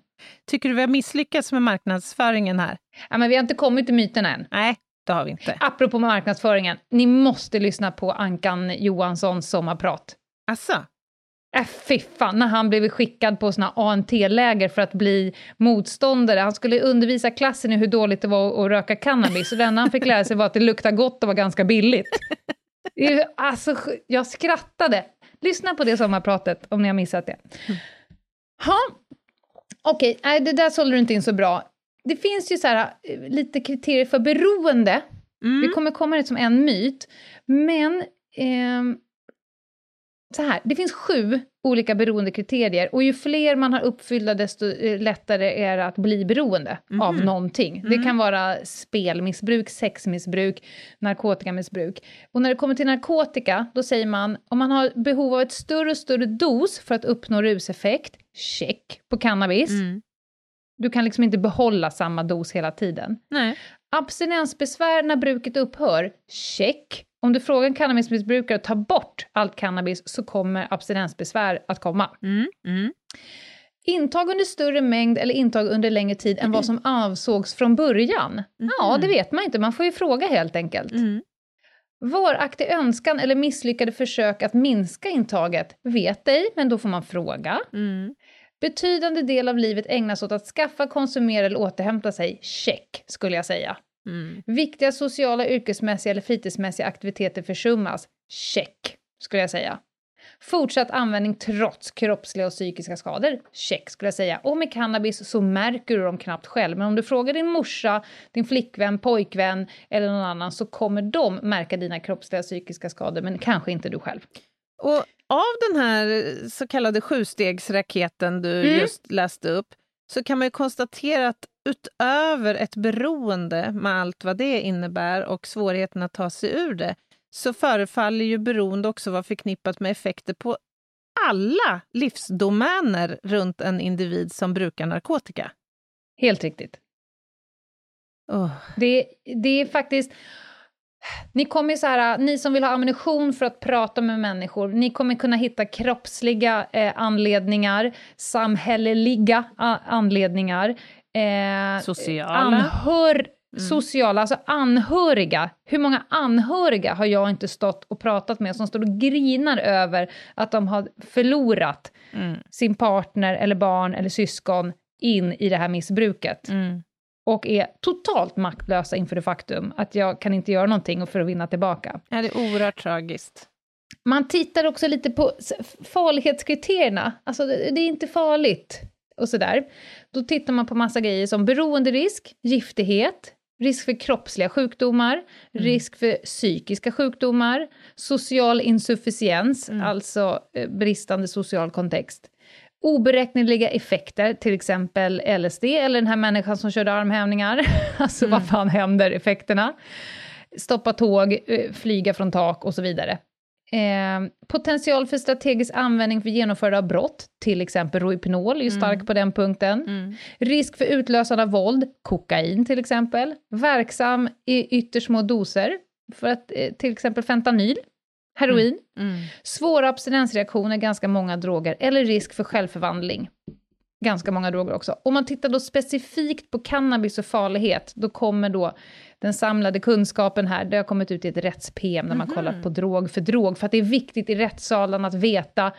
Tycker du vi har misslyckats med marknadsföringen här? Ja, men vi har inte kommit till myterna än. Nej, det har vi inte. Apropå marknadsföringen, ni måste lyssna på Ankan Johanssons sommarprat. Alltså, Äh, fy fan, när han blev skickad på såna ANT-läger för att bli motståndare. Han skulle undervisa klassen i hur dåligt det var att röka cannabis, och det enda han fick lära sig var att det luktar gott och var ganska billigt. Det Alltså, jag skrattade. Lyssna på det sommarpratet om ni har missat det. Ha. Okej, nej, det där sålde du inte in så bra. Det finns ju så här, eh, lite kriterier för beroende. mm. Vi kommer komma dit som en myt, men ehm, så här, det finns sju olika beroendekriterier och ju fler man har uppfyllda desto eh, lättare är det att bli beroende av Mhm. någonting. Det Mm. kan vara spelmissbruk, sexmissbruk, narkotikamissbruk. Och när det kommer till narkotika, då säger man om man har behov av ett större och större dos för att uppnå ruseffekt, check på cannabis. Mm. Du kan liksom inte behålla samma dos hela tiden. Nej. Abstinensbesvär när bruket upphör? Check. Om du frågar en cannabismissbrukare att ta bort allt cannabis så kommer abstinensbesvär att komma. Mm. Mm. Intag under större mängd eller intag under längre tid än vad som avsågs från början? Ja, det vet man inte, man får ju fråga helt enkelt. Mm. Varaktig önskan eller misslyckade försök att minska intaget? Vet ej, men då får man fråga. Mm. Betydande del av livet ägnas åt att skaffa, konsumera eller återhämta sig? Check, skulle jag säga. Mm. Viktiga sociala, yrkesmässiga eller fritidsmässiga aktiviteter försummas? Check, skulle jag säga. Fortsatt användning trots kroppsliga och psykiska skador? Check skulle jag säga. Och med cannabis så märker du dem knappt själv. Men om du frågar din morsa, din flickvän, pojkvän eller någon annan så kommer de märka dina kroppsliga och psykiska skador, men kanske inte du själv. Och av den här så kallade sjustegsraketen du mm. just läste upp så kan man ju konstatera att utöver ett beroende med allt vad det innebär och svårigheten att ta sig ur det så förefaller ju beroende också vara förknippat med effekter på alla livsdomäner runt en individ som brukar narkotika. Helt riktigt. Oh. Det, det är faktiskt... Ni kommer så här, ni som vill ha ammunition för att prata med människor, ni kommer kunna hitta kroppsliga eh, anledningar, samhälleliga anledningar, eh, sociala. Anhör, Mm. Sociala, alltså anhöriga. Hur många anhöriga har jag inte stått och pratat med som står och grinar över att de har förlorat mm. sin partner eller barn eller syskon in i det här missbruket. Mm. Och är totalt maktlösa inför det faktum att jag kan inte göra någonting för att vinna tillbaka. Ja, det är oerhört tragiskt. Man tittar också lite på farlighetskriterierna. Alltså, det är inte farligt och sådär. Då tittar man på massa grejer som beroenderisk, giftighet, risk för kroppsliga sjukdomar, mm. risk för psykiska sjukdomar, social insufficiens, mm. alltså eh, bristande social kontext, oberäkneliga effekter, till exempel LSD, eller den här människan som körde armhävningar, [LAUGHS] alltså mm. vad fan händer, effekterna, stoppa tåg, eh, flyga från tak och så vidare. Eh, potential för strategisk användning för genomförande av brott, till exempel Rohypnol är ju stark mm. på den punkten. Mm. Risk för utlösande av våld, kokain till exempel. Verksam i ytterst små doser, för att, eh, till exempel fentanyl, heroin. Mm. mm. Svåra abstinensreaktioner, ganska många droger, eller risk för självförvandling. Ganska många droger också. Om man tittar då specifikt på cannabis och farlighet, då kommer då den samlade kunskapen här, det har kommit ut i ett rätts-PM när man mm kollat på drog för drog, för att det är viktigt i rättssalen att veta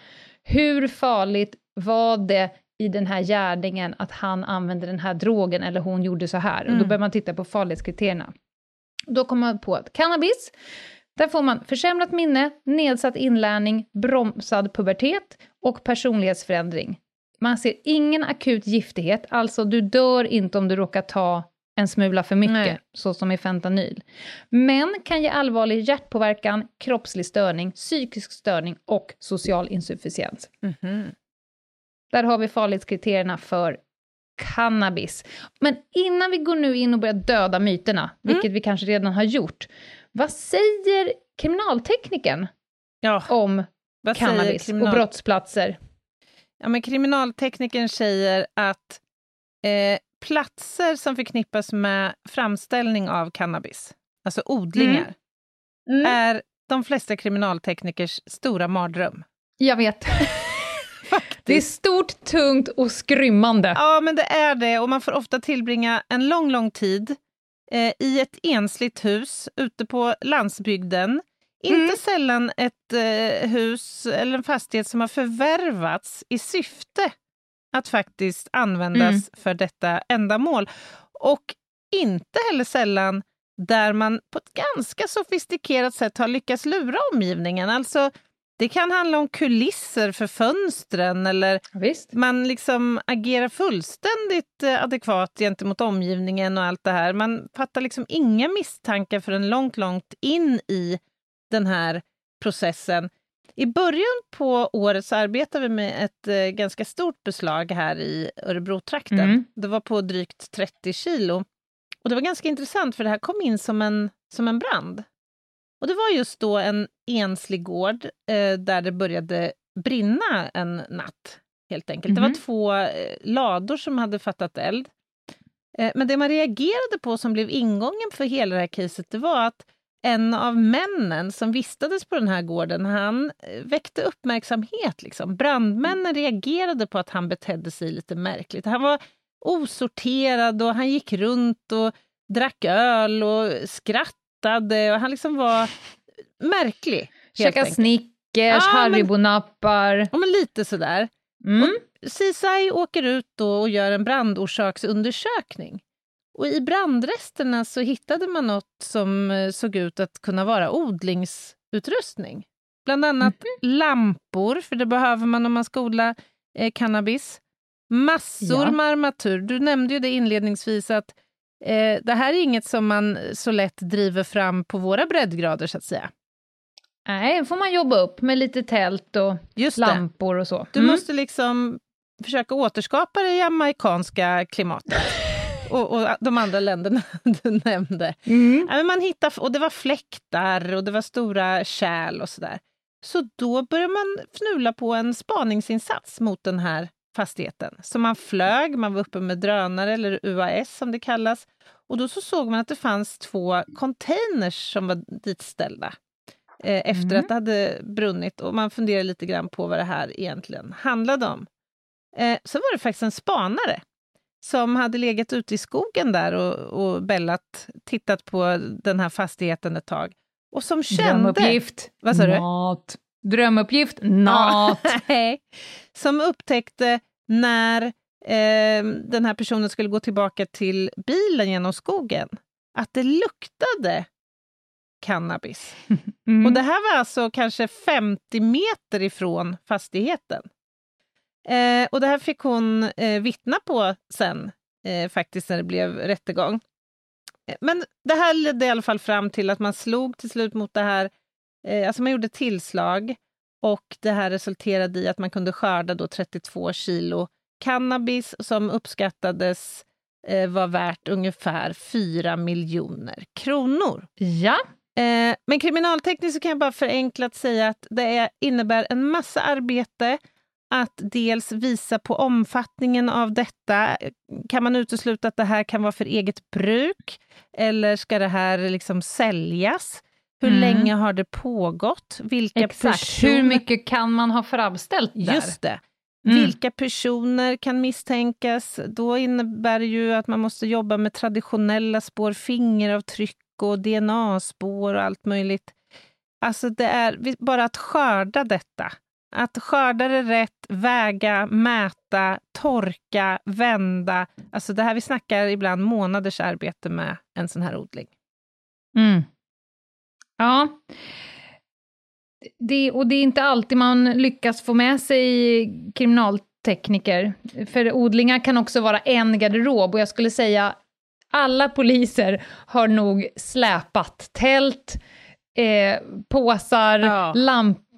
hur farligt var det i den här gärningen att han använde den här drogen eller hon gjorde så här. Mm. Och då mm. börjar man titta på farlighetskriterierna. Då kommer man på att cannabis, där får man försämrat minne, nedsatt inlärning, bromsad pubertet och personlighetsförändring. Man ser ingen akut giftighet, alltså du dör inte om du råkar ta en smula för mycket, Nej. så som i fentanyl. Men kan ge allvarlig hjärtpåverkan, kroppslig störning, psykisk störning och social insufficiens. Mm -hmm. Där har vi farlighetskriterierna för cannabis. Men innan vi går nu in och börjar döda myterna, mm. vilket vi kanske redan har gjort, vad säger kriminaltekniken ja, om cannabis kriminal... och brottsplatser? Ja, men kriminaltekniken säger att eh, platser som förknippas med framställning av cannabis, alltså odlingar, mm. Mm. är de flesta kriminalteknikers stora mardröm. Jag vet. [LAUGHS] det är stort, tungt och skrymmande. Ja, men det är det. Och man får ofta tillbringa en lång, lång tid eh, i ett ensligt hus ute på landsbygden. Inte mm. sällan ett eh, hus eller en fastighet som har förvärvats i syfte att faktiskt användas mm. för detta ändamål. Och inte heller sällan där man på ett ganska sofistikerat sätt har lyckats lura omgivningen. Alltså, det kan handla om kulisser för fönstren eller Visst. man liksom agerar fullständigt eh, adekvat gentemot omgivningen och allt det här. Man fattar liksom inga misstankar förrän långt, långt in i den här processen. I början på året så arbetade vi med ett eh, ganska stort beslag här i Örebro-trakten. Mm. Det var på drygt 30 kilo. Och det var ganska intressant för det här kom in som en, som en brand. Och det var just då en enslig gård eh, där det började brinna en natt, helt enkelt. Mm. Det var mm-hmm. två eh, lador som hade fattat eld. Eh, men det man reagerade på som blev ingången för hela det här caset, det var att en av männen som vistades på den här gården, han eh, väckte uppmärksamhet. Liksom. Brandmännen reagerade på att han betedde sig lite märkligt. Han var osorterad och han gick runt och drack öl och skrattade. Och han liksom var märklig. Käka Snickers, ja, Haribo-nappar. Ja, men lite sådär. Mm. CSI åker ut och gör en brandorsaksundersökning. Och I brandresterna så hittade man något som eh, såg ut att kunna vara odlingsutrustning. Bland annat lampor, för det behöver man om man ska odla eh, cannabis. Massor Ja. med armatur. Du nämnde ju det inledningsvis att eh, det här är inget som man så lätt driver fram på våra breddgrader, så att säga. Nej, får man jobba upp med lite tält och Just lampor och så. Du Mm. måste liksom försöka återskapa det jamaicanska klimatet. Och, och de andra länderna [LAUGHS] du nämnde. Mm. Ja, men man hittade, och det var fläktar och det var stora kärl och sådär. Så då började man fnula på en spaningsinsats mot den här fastigheten. Så man flög, man var uppe med drönare, eller UAS som det kallas. Och då så såg man att det fanns två containers som var ditställda eh, efter Mm. att det hade brunnit. Och man funderade lite grann på vad det här egentligen handlade om. Eh, så var det faktiskt en spanare som hade legat ute i skogen där och, och bällat, tittat på den här fastigheten ett tag. Och som kände... Drömuppgift. Vad sa du? Not. Drömuppgift. Not. [LAUGHS] Nej. som upptäckte när eh, den här personen skulle gå tillbaka till bilen genom skogen, att det luktade cannabis. [LAUGHS] Mm. Och det här var alltså kanske 50 meter ifrån fastigheten. Eh, och det här fick hon eh, vittna på sen, eh, faktiskt när det blev rättegång. Eh, Men det här ledde i alla fall fram till att man slog till slut mot det här, eh, alltså man gjorde tillslag och det här resulterade i att man kunde skörda då 32 kilo cannabis som uppskattades eh, var värt ungefär 4 miljoner kronor. Ja. Men kriminaltekniskt kan jag bara förenklat säga att det är, innebär en massa arbete att dels visa på omfattningen av detta. Kan man utesluta att det här kan vara för eget bruk? Eller ska det här liksom säljas? Hur Mm. länge har det pågått? Vilka Exakt. personer... Hur mycket kan man ha framställt där? Just det. Mm. Vilka personer kan misstänkas? Då innebär det ju att man måste jobba med traditionella spår, fingeravtryck och DNA-spår och allt möjligt. Alltså det är bara att skörda detta. Att skörda det rätt, väga, mäta, torka, vända. Alltså det här vi snackar ibland månaders arbete med en sån här odling. Mm. Ja. Det, och det är inte alltid man lyckas få med sig kriminaltekniker. För odlingar kan också vara en garderob och jag skulle säga alla poliser har nog släpat tält, eh, påsar, Ja. lampor,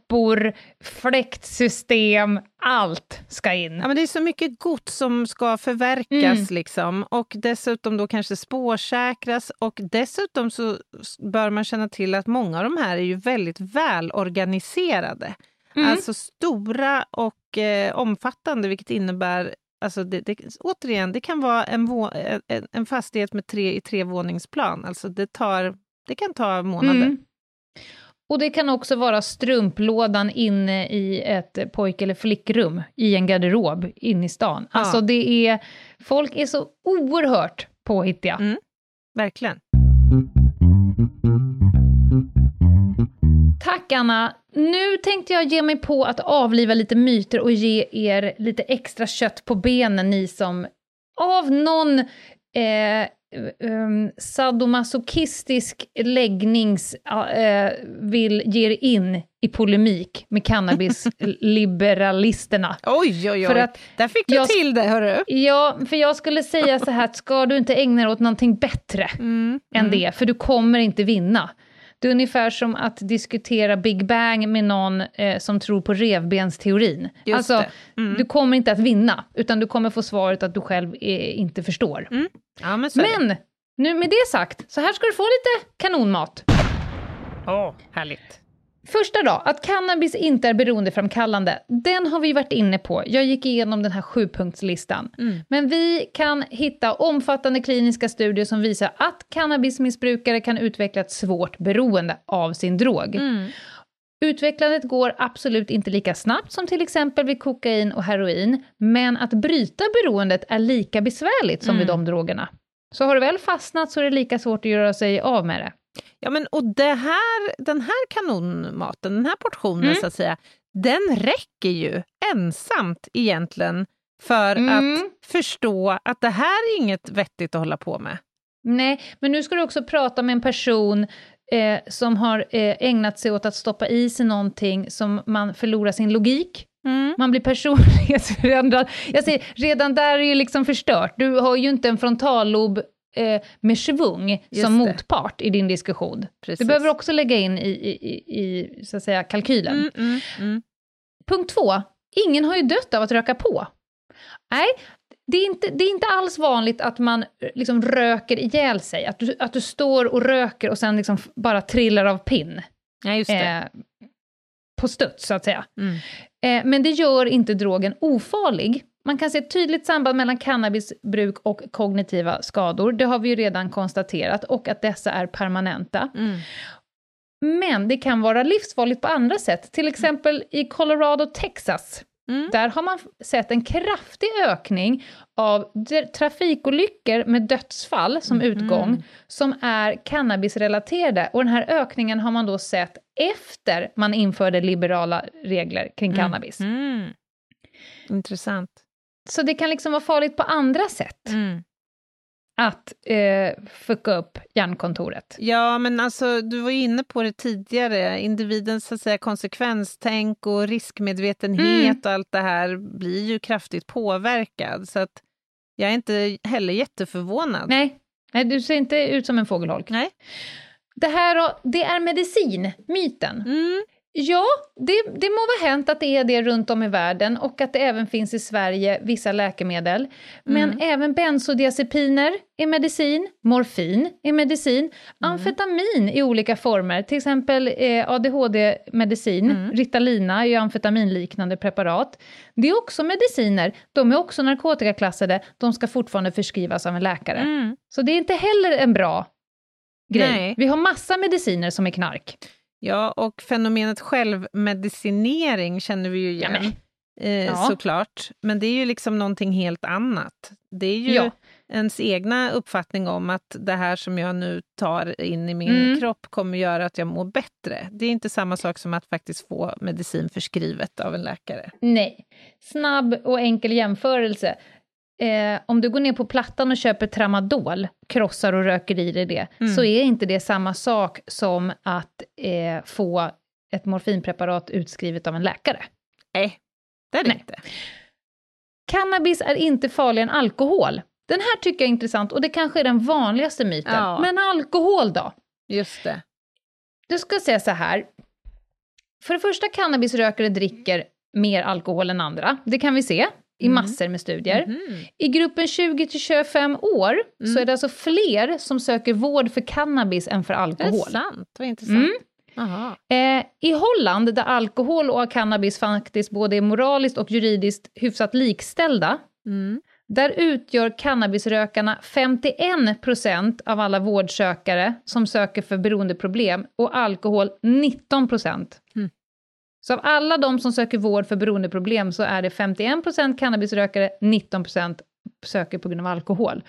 fläktsystem, allt ska in. Ja, men det är så mycket gods som ska förverkas Mm. liksom, och dessutom då kanske spårsäkras och dessutom så bör man känna till att många av de här är ju väldigt välorganiserade. Mm. Alltså stora och eh, omfattande, vilket innebär Alltså det, det, återigen, det kan vara en, vå, en, en fastighet med tre i trevåningsplan. Alltså det, tar, det kan ta månader. Mm. Och det kan också vara strumplådan inne i ett pojk eller flickrum i en garderob inne i stan. Ja. Alltså det är, folk är så oerhört påhittiga. Mm. Verkligen. Tack Anna! Nu tänkte jag ge mig på att avliva lite myter och ge er lite extra kött på benen, ni som av någon eh, um, sadomasochistisk läggnings eh, vill ge er in i polemik med cannabisliberalisterna. [LAUGHS] Oj, oj, oj. För att Där fick du jag- till det, hörru. Ja, för jag skulle säga så här, ska du inte ägna dig åt någonting bättre Mm. än det, för du kommer inte vinna. Det är ungefär som att diskutera Big Bang med någon eh, som tror på revbensteorin. Just alltså. Mm. du kommer inte att vinna, utan du kommer få svaret att du själv eh, inte förstår. Ja, men. Men, nu med det sagt, så här ska du få lite kanonmat. Åh, härligt. Första då, att cannabis inte är beroendeframkallande. Den har vi varit inne på. Jag gick igenom den här sjupunktslistan. Mm. Men vi kan hitta omfattande kliniska studier som visar att cannabismissbrukare kan utveckla ett svårt beroende av sin drog. Mm. Utvecklandet går absolut inte lika snabbt som till exempel vid kokain och heroin, men att bryta beroendet är lika besvärligt som vid de drogerna. Så har du väl fastnat så är det lika svårt att göra sig av med det. Ja, men och det här, den här kanonmaten, den här portionen Mm. så att säga, den räcker ju ensamt egentligen för Mm. att förstå att det här är inget vettigt att hålla på med. Nej, men nu ska du också prata med en person eh, som har eh, ägnat sig åt att stoppa i sig någonting som man förlorar sin logik. Mm. Man blir personlighetsförändrad. Jag säger, redan där är det ju liksom förstört. Du har ju inte en frontallob eh, med svung Just som det. motpart i din diskussion. Precis. Du behöver också lägga in i, i, i, så att säga, kalkylen. Mm, mm, mm. Punkt två, ingen har ju dött av att röka på. Nej, det är inte, det är inte alls vanligt att man eh, liksom röker ihjäl sig. Att du, att du står och röker och sen liksom bara trillar av pinn. Ja, just det. Eh, på studs, så att säga. Mm. Eh, men det gör inte drogen ofarlig. Man kan se ett tydligt samband mellan cannabisbruk och kognitiva skador. Det har vi ju redan konstaterat. Och att dessa är permanenta. Mm. Men det kan vara livsfarligt på andra sätt. Till exempel i Colorado, Texas. Mm. Där har man sett en kraftig ökning av trafikolyckor med dödsfall som utgång, som är cannabisrelaterade. Och den här ökningen har man då sett efter man införde liberala regler kring cannabis. Mm. Intressant. Så det kan liksom vara farligt på andra sätt Mm. att eh, fucka upp hjärnkontoret. Ja, men alltså, du var ju inne på det tidigare. Individens så att säga, konsekvenstänk och riskmedvetenhet Mm. och allt det här blir ju kraftigt påverkad. Så att jag är inte heller jätteförvånad. Nej, nej du ser inte ut som en fågelholk. Nej. Det här det är medicin, myten. Mm. Ja, det, det må vara hänt att det är det runt om i världen och att det även finns i Sverige vissa läkemedel. Men Mm. även bensodiazepiner är medicin, morfin är medicin, Mm. amfetamin i olika former, till exempel eh, ADHD-medicin, Mm. Ritalina är ju amfetaminliknande preparat. Det är också mediciner, de är också narkotikaklassade, de ska fortfarande förskrivas av en läkare. Mm. Så det är inte heller en bra grej. Nej. Vi har massa mediciner som är knark. Ja, och fenomenet självmedicinering känner vi ju Ja, igen. eh, Ja. Såklart. Men det är ju liksom någonting helt annat. Det är ju Ja. ens egna uppfattning om att det här som jag nu tar in i min Mm. kropp kommer göra att jag mår bättre. Det är inte samma sak som att faktiskt få medicin förskrivet av en läkare. Nej. Snabb och enkel jämförelse. Eh, om du går ner på Plattan och köper tramadol, krossar och röker i dig det, Mm. så är inte det samma sak som att eh, få ett morfinpreparat utskrivet av en läkare. Nej, det är det Nej. inte. Cannabis är inte farligare än alkohol. Den här tycker jag är intressant och det kanske är den vanligaste myten. Ja. Men alkohol då? Just det. Du ska säga så här. För det första, cannabisrökare dricker mer alkohol än andra. Det kan vi se i Mm. massor med studier. Mhm. I gruppen 20-25 år så Mm. är det alltså fler som söker vård för cannabis än för Är det alkohol. sant? Vad intressant. Mm. Eh, I Holland, där alkohol och cannabis faktiskt både är moraliskt och juridiskt hyfsat likställda, Mm. där utgör cannabisrökarna 51% av alla vårdsökare som söker för beroendeproblem och alkohol 19%. Mm. Så av alla de som söker vård för beroendeproblem så är det 51% cannabisrökare, 19% söker på grund av alkohol.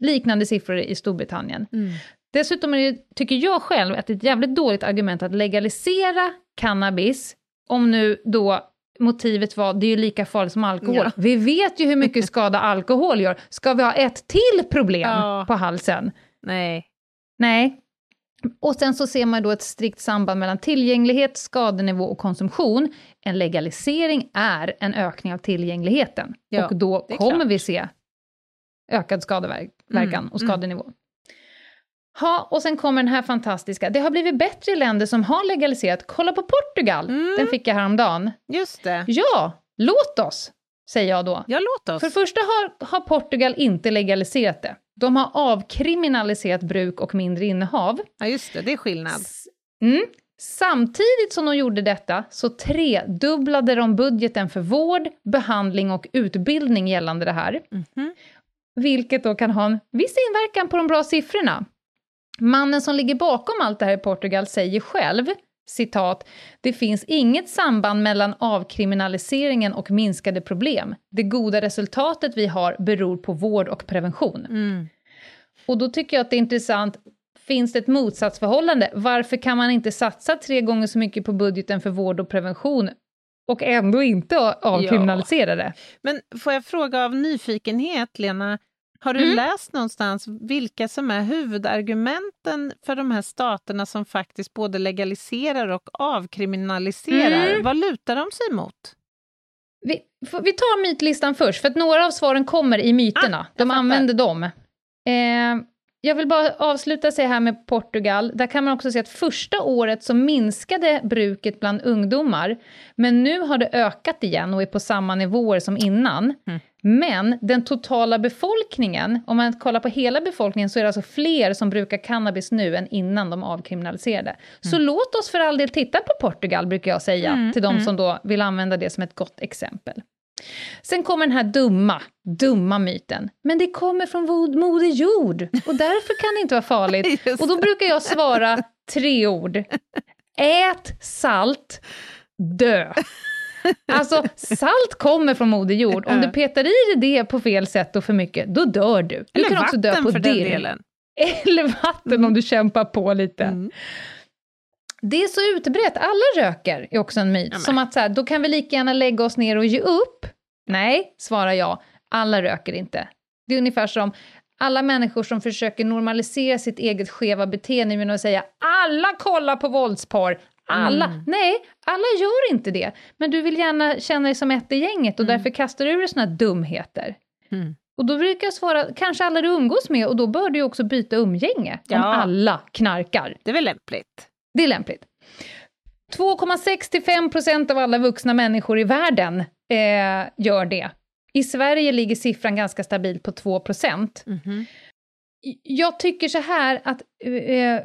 Liknande siffror i Storbritannien. Mm. Dessutom är det, tycker jag själv, att det är ett jävligt dåligt argument att legalisera cannabis, om nu då motivet var det är ju lika farligt som alkohol. Ja. Vi vet ju hur mycket skada alkohol gör. Ska vi ha ett till problem Ja. på halsen? Nej. Nej. Och sen så ser man då ett strikt samband mellan tillgänglighet, skadenivå och konsumtion. En legalisering är en ökning av tillgängligheten. Ja, och då kommer klart. vi se ökad skadeverkan Mm, och mm. skadenivå. Ha, och sen kommer den här fantastiska. Det har blivit bättre i länder som har legaliserat. Kolla på Portugal! Mm. Den fick jag häromdagen. Just det. Ja, låt oss, säger jag då. Ja, låt oss. För det första har, har Portugal inte legaliserat det. De har avkriminaliserat bruk och mindre innehav. Ja, just det. Det är skillnad. Mm. Samtidigt som de gjorde detta så tredubblade de budgeten för vård, behandling och utbildning gällande det här. Mhm. Vilket då kan ha en viss inverkan på de bra siffrorna. Mannen som ligger bakom allt det här i Portugal säger själv, citat, det finns inget samband mellan avkriminaliseringen och minskade problem. Det goda resultatet vi har beror på vård och prevention. Mm. Och då tycker jag att det är intressant, finns det ett motsatsförhållande? Varför kan man inte satsa tre gånger så mycket på budgeten för vård och prevention och ändå inte avkriminalisera det? Men får jag fråga av nyfikenhet, Lena, Har du Mm. läst någonstans vilka som är huvudargumenten för de här staterna som faktiskt både legaliserar och avkriminaliserar? Mm. Vad lutar de sig mot? Vi, vi tar mytlistan först, för att några av svaren kommer i myterna. Ah, De använder dem. Eh, jag vill bara avsluta sig här med Portugal. Där kan man också se att första året så minskade bruket bland ungdomar, men nu har det ökat igen och är på samma nivåer som innan. Mm. Men den totala befolkningen, om man kollar på hela befolkningen, så är det alltså fler som brukar cannabis nu än innan de avkriminaliserade. Så låt oss för all del titta på Portugal, brukar jag säga, Mm, till de mm. som då vill använda det som ett gott exempel. Sen kommer den här dumma, dumma myten. Men det kommer från Moder Jord och därför kan det inte vara farligt. [LAUGHS] Och då brukar jag svara tre ord. Ät salt, dö. [LAUGHS] Alltså, salt kommer från Moder Jord. Om du petar i dig det på fel sätt och för mycket, då dör du. Du Eller kan också dö vatten på för den delen. Eller vatten om du kämpar på lite. Mm. Det är så utbrett. Alla röker, är också en myt. Som att så här, då kan vi lika gärna lägga oss ner och ge upp. Nej, svarar jag. Alla röker inte. Det är ungefär som alla människor som försöker normalisera sitt eget skeva beteende genom att säga alla kollar på våldsporr. Alla. Mm. Nej, alla gör inte det. Men du vill gärna känna dig som ett i gänget och därför kastar du ur dig såna här dumheter. Mm. Och då brukar jag svara, kanske alla du umgås med, och då bör du också byta umgänge om Ja. alla knarkar. Det är väl lämpligt? Det är lämpligt. 2,65% av alla vuxna människor i världen eh, gör det. I Sverige ligger siffran ganska stabilt på 2%. Mhm. Jag tycker så här att eh,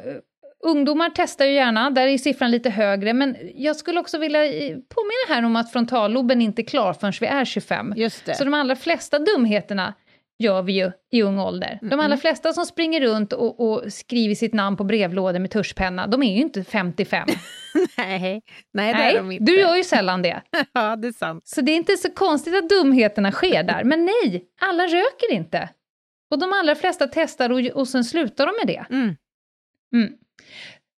ungdomar testar ju gärna, där är siffran lite högre, men jag skulle också vilja påminna här om att frontalloben inte är klar förrän vi är 25. Just det. Så de allra flesta dumheterna gör vi ju i ung ålder. De allra flesta som springer runt och, och skriver sitt namn på brevlådor med tuschpenna, de är ju inte 55. [LAUGHS] Nej, nej, det är de Nej, inte. du gör ju sällan det. [LAUGHS] Ja, det är sant. Så det är inte så konstigt att dumheterna sker där. Men nej, alla röker inte. Och de allra flesta testar och, och sen slutar de med det. Mm. Mm.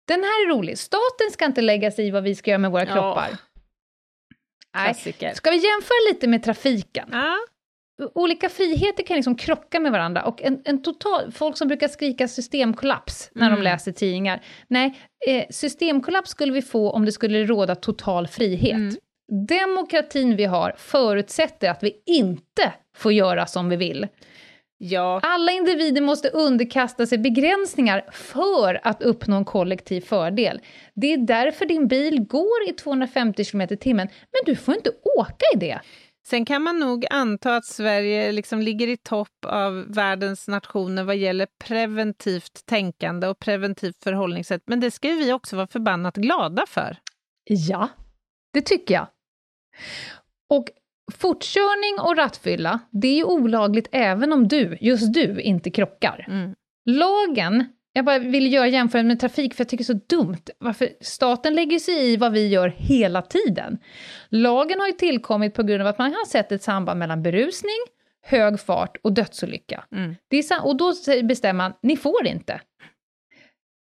Den här är rolig. Staten ska inte lägga sig i vad vi ska göra med våra Ja. kroppar. Nej. Klassiker. Ska vi jämföra lite med trafiken? Ja. olika friheter kan liksom krocka med varandra och en, en total, folk som brukar skrika systemkollaps när de Mm. läser tidningar. Nej, eh, systemkollaps skulle vi få om det skulle råda total frihet. Mm. Demokratin vi har förutsätter att vi inte får göra som vi vill. Ja. Alla individer måste underkasta sig begränsningar för att uppnå en kollektiv fördel. Det är därför din bil går i 250 km i timmen, men du får inte åka i det. Sen kan man nog anta att Sverige liksom ligger i topp av världens nationer vad gäller preventivt tänkande och preventivt förhållningssätt. Men det ska ju vi också vara förbannat glada för. Ja, det tycker jag. Och fortkörning och rattfylla, det är olagligt även om du, just du, inte krockar. Mm. Lagen, jag bara vill göra jämförelse med trafik för jag tycker det är så dumt. Varför staten lägger sig i vad vi gör hela tiden. Lagen har ju tillkommit på grund av att man har sett ett samband mellan berusning, hög fart och dödsolycka. Mm. Det är och då bestämmer man, ni får inte.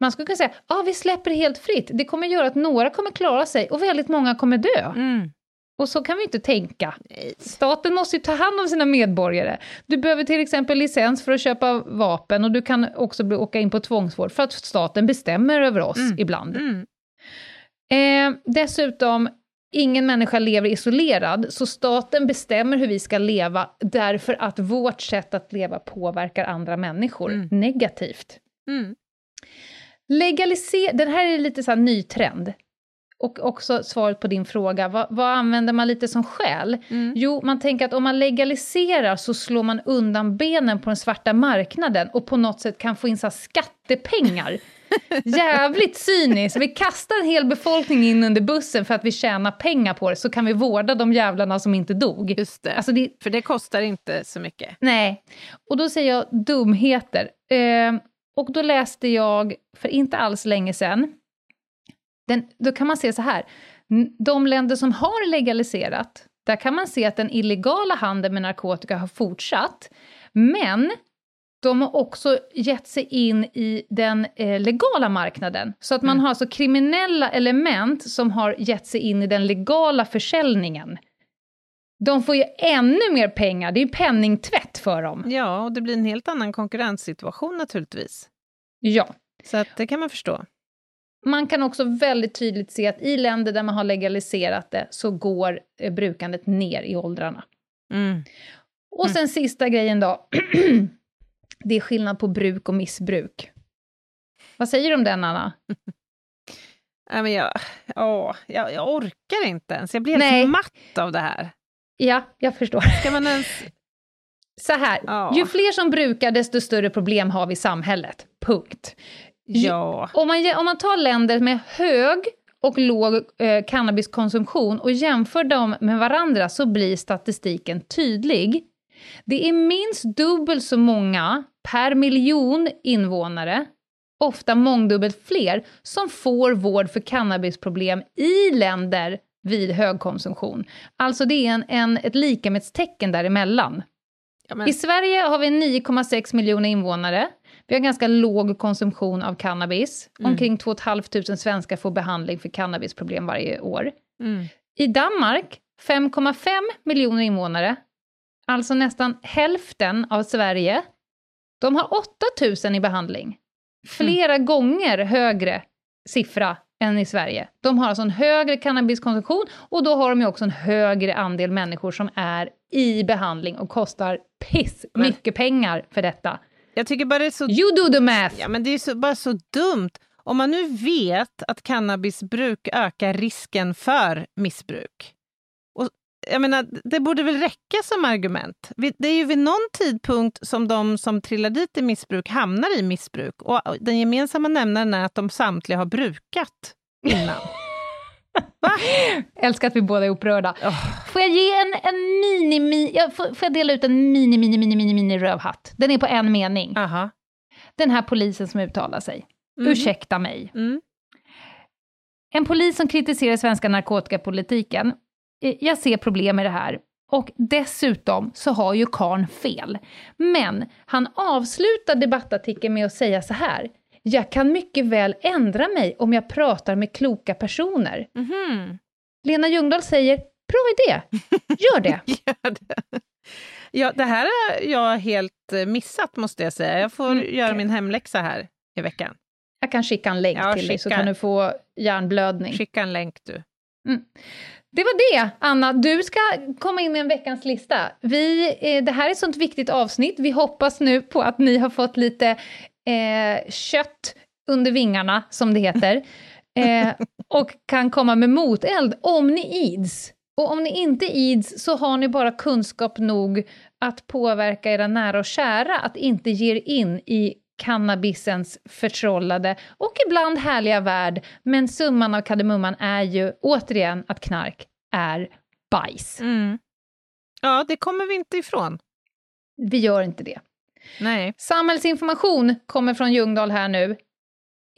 Man skulle kunna säga, ah, vi släpper det helt fritt. Det kommer göra att några kommer klara sig och väldigt många kommer dö. Mm. Och så kan vi inte tänka. Nej. Staten måste ju ta hand om sina medborgare. Du behöver till exempel licens för att köpa vapen och du kan också bli, åka in på tvångsvård för att staten bestämmer över oss Mm. ibland. Mm. Eh, dessutom, ingen människa lever isolerad, så staten bestämmer hur vi ska leva därför att vårt sätt att leva påverkar andra människor Mm. negativt. Mm. Legalisera, den här är lite så här ny trend. Och också svaret på din fråga, vad, vad använder man lite som skäl? Mm. Jo, man tänker att om man legaliserar så slår man undan benen på den svarta marknaden och på något sätt kan få in så skattepengar. [LAUGHS] Jävligt cyniskt. Vi kastar en hel befolkning in under bussen för att vi tjänar pengar på det, så kan vi vårda de jävlarna som inte dog. Just det. Alltså det, För det kostar inte så mycket. Nej. Och då säger jag dumheter. Eh, och då läste jag, för inte alls länge sedan, den, då kan man se så här, de länder som har legaliserat, där kan man se att den illegala handeln med narkotika har fortsatt, men de har också gett sig in i den eh, legala marknaden. Så att man har alltså kriminella element som har gett sig in i den legala försäljningen. De får ju ännu mer pengar, det är ju penningtvätt för dem. Ja, och det blir en helt annan konkurrenssituation naturligtvis. Ja. Så att det kan man förstå. Man kan också väldigt tydligt se att i länder där man har legaliserat det så går eh, brukandet ner i åldrarna. Mm. Och sen sista grejen då. [CLEARS THROAT] det är skillnad på bruk och missbruk. Vad säger du om den, Anna? [LAUGHS] Nej, men jag, åh, jag, jag orkar inte ens. Jag blir helt matt av det här. Ja, jag förstår. Ska man ens... [LAUGHS] Så här, Ja. ju fler som brukar, desto större problem har vi i samhället. Punkt. Ja. Om man, om man tar länder med hög och låg eh, cannabiskonsumtion och jämför dem med varandra så blir statistiken tydlig. Det är minst dubbelt så många per miljon invånare, ofta mångdubbelt fler, som får vård för cannabisproblem i länder vid högkonsumtion. Alltså det är en, en, ett likamätstecken däremellan. Ja, men, I Sverige har vi 9,6 miljoner invånare. Vi har ganska låg konsumtion av cannabis. Mm. Omkring 2 500 svenskar får behandling för cannabisproblem varje år. mm. I Danmark, 5,5 miljoner invånare, alltså nästan hälften av Sverige, de har 8 000 i behandling. Flera gånger högre siffra än i Sverige. De har alltså en högre cannabiskonsumtion och då har de ju också en högre andel människor som är i behandling och kostar piss mycket pengar för detta. Jag tycker bara det är så... You do the math! Ja, men det är så, bara så dumt. Om man nu vet att cannabisbruk ökar risken för missbruk. Och, jag menar, det borde väl räcka som argument. Det är ju vid någon tidpunkt som de som trillar dit i missbruk hamnar i missbruk. Och den gemensamma nämnaren är att de samtliga har brukat innan. [LAUGHS] Älskar att vi båda är upprörda. Åh. Får jag ge en, en mini, mini jag får, får jag dela ut en mini, mini, mini, mini, mini rövhatt? Den är på en mening. Aha. Den här polisen som uttalar sig. Mm. Ursäkta mig. Mm. En polis som kritiserar svenska narkotikapolitiken. Eh, Jag ser problem med det här. Och dessutom så har ju karn fel. Men han avslutar debattartikeln med att säga så här. Jag kan mycket väl ändra mig om jag pratar med kloka personer. Mhm. Lena Ljungdahl säger, bra idé, gör det. [LAUGHS] Gör det. Ja, det här har jag helt eh, missat, måste jag säga. Jag får Mm, göra min hemläxa här i veckan. Jag kan skicka en länk Ja, till dig så skicka. kan du få hjärnblödning. Skicka en länk du. Det var det, Anna. Du ska komma in med en veckans lista. Vi, eh, det här är ett sånt viktigt avsnitt. Vi hoppas nu på att ni har fått lite eh, kött under vingarna, som det heter. [LAUGHS] Eh, och kan komma med moteld om ni ids. Och om ni inte ids så har ni bara kunskap nog att påverka era nära och kära att inte ge er in i cannabisens förtrollade och ibland härliga värld. Men summan av kardemumman är ju återigen att knark är bajs. Mm. Ja, det kommer vi inte ifrån. Vi gör inte det. Nej. Samhällsinformation kommer från Ljungdahl här nu.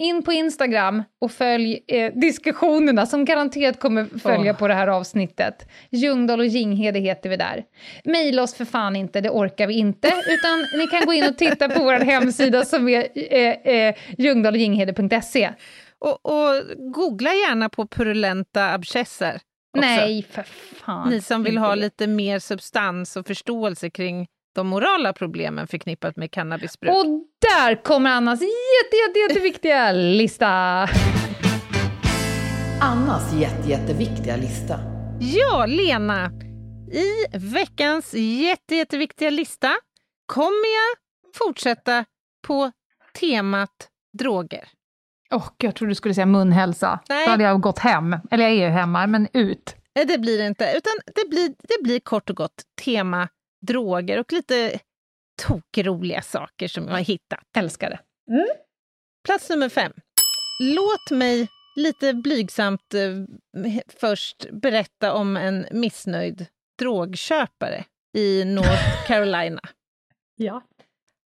In på Instagram och följ eh, diskussionerna som garanterat kommer följa Åh. på det här avsnittet. Ljungdahl och Ginghede heter vi där. Maila oss för fan inte, det orkar vi inte. Utan ni kan gå in och titta på vår hemsida som är eh, eh, ljungdahlochginghede.se. Och, och googla gärna på purulenta abscesser. också. Nej, för fan. Ni som vill ha lite mer substans och förståelse kring de morala problemen förknippat med cannabisbruk. Och där kommer Annas jätte, jätte, jätteviktiga lista. Annas jätte, jätteviktiga lista. Ja, Lena! I veckans jätte, jätteviktiga lista kommer jag fortsätta på temat droger. Åh, jag trodde du skulle säga munhälsa. Nej. Då hade jag gått hem. Eller jag är ju hemma, men ut. Nej, det blir det inte, utan det blir, det blir kort och gott tema droger och lite tokroliga saker som jag har hittat. Älskar det. Plats nummer fem. Låt mig lite blygsamt eh, först berätta om en missnöjd drogköpare i North [LAUGHS] Carolina. Ja.